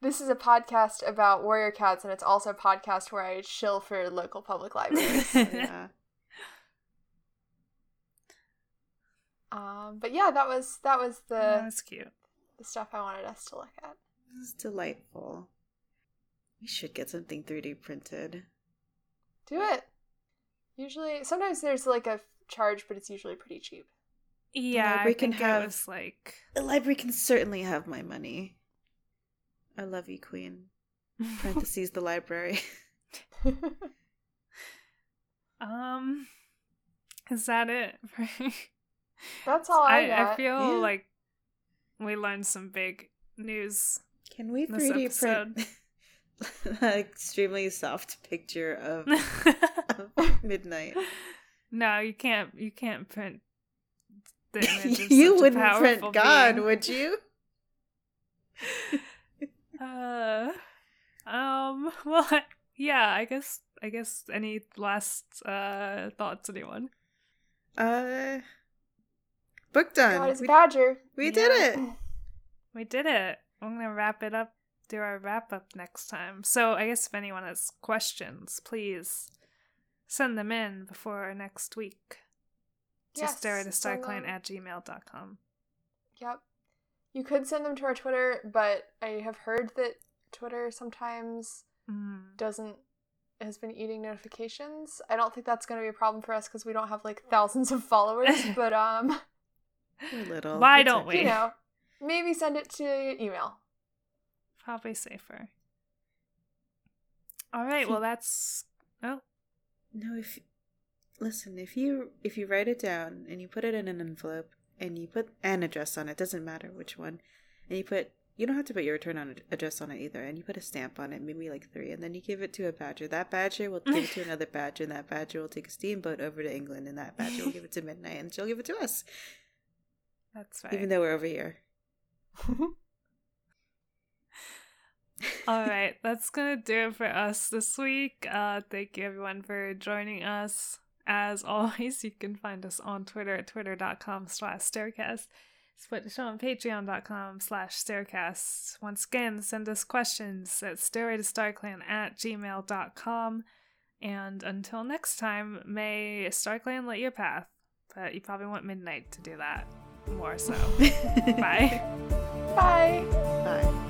this is a podcast about warrior cats, and it's also a podcast where I shill for local public [laughs] libraries. Yeah. [laughs] um, but yeah, that was that was the That's cute. the stuff I wanted us to look at. This is delightful. We should get something 3D printed. Do it. Usually, sometimes there's like a charge, but it's usually pretty cheap. Yeah, I library can think have- it was like The library can certainly have my money. I love you, Queen. Parentheses, the library. [laughs] um is that it? [laughs] That's all I, I, got. I feel Yeah. like we learned some big news. Can we 3D print [laughs] an extremely soft picture of, of midnight? no, you can't you can't print the image of you such wouldn't powerful print God, being. would you? [laughs] Uh, um. [laughs] Well, yeah. I guess. I guess. Any last uh thoughts, anyone? Uh, book done. God, it's we, Badger. we did it. [clears throat] We did it. I'm gonna wrap it up. Do our wrap up next time. So I guess if anyone has questions, please send them in before next week. Yes, to stairway2starclan at gmail.com. Yep. You could send them to our Twitter, but I have heard that Twitter sometimes Mm. doesn't has been eating notifications. I don't think that's going to be a problem for us because we don't have like thousands of followers. [laughs] but um, We're little. Why It's don't we? you know, maybe send it to email. Probably safer. All right. Well, that's. Oh, No, if listen, if you if you write it down and you put it in an envelope and you put an address on it, doesn't matter which one, and you put you don't have to put your return on address on it either, and you put a stamp on it, maybe like three, and then you give it to a badger. That badger will give it to [laughs] another badger, and that badger will take a steamboat over to England, and that badger will give it to Midnight, and she'll give it to us, that's right. even though we're over here. All [laughs] right, that's gonna do it for us this week. Uh, thank you everyone for joining us. As [laughs] always, you can find us on Twitter at twitter.com slash staircast. Support the show on patreon.com slash staircast. Once again, send us questions at stairway2starclan at gmail.com. And until next time, may StarClan light your path. But you probably want Midnight to do that more so. [laughs] Bye. Bye. Bye.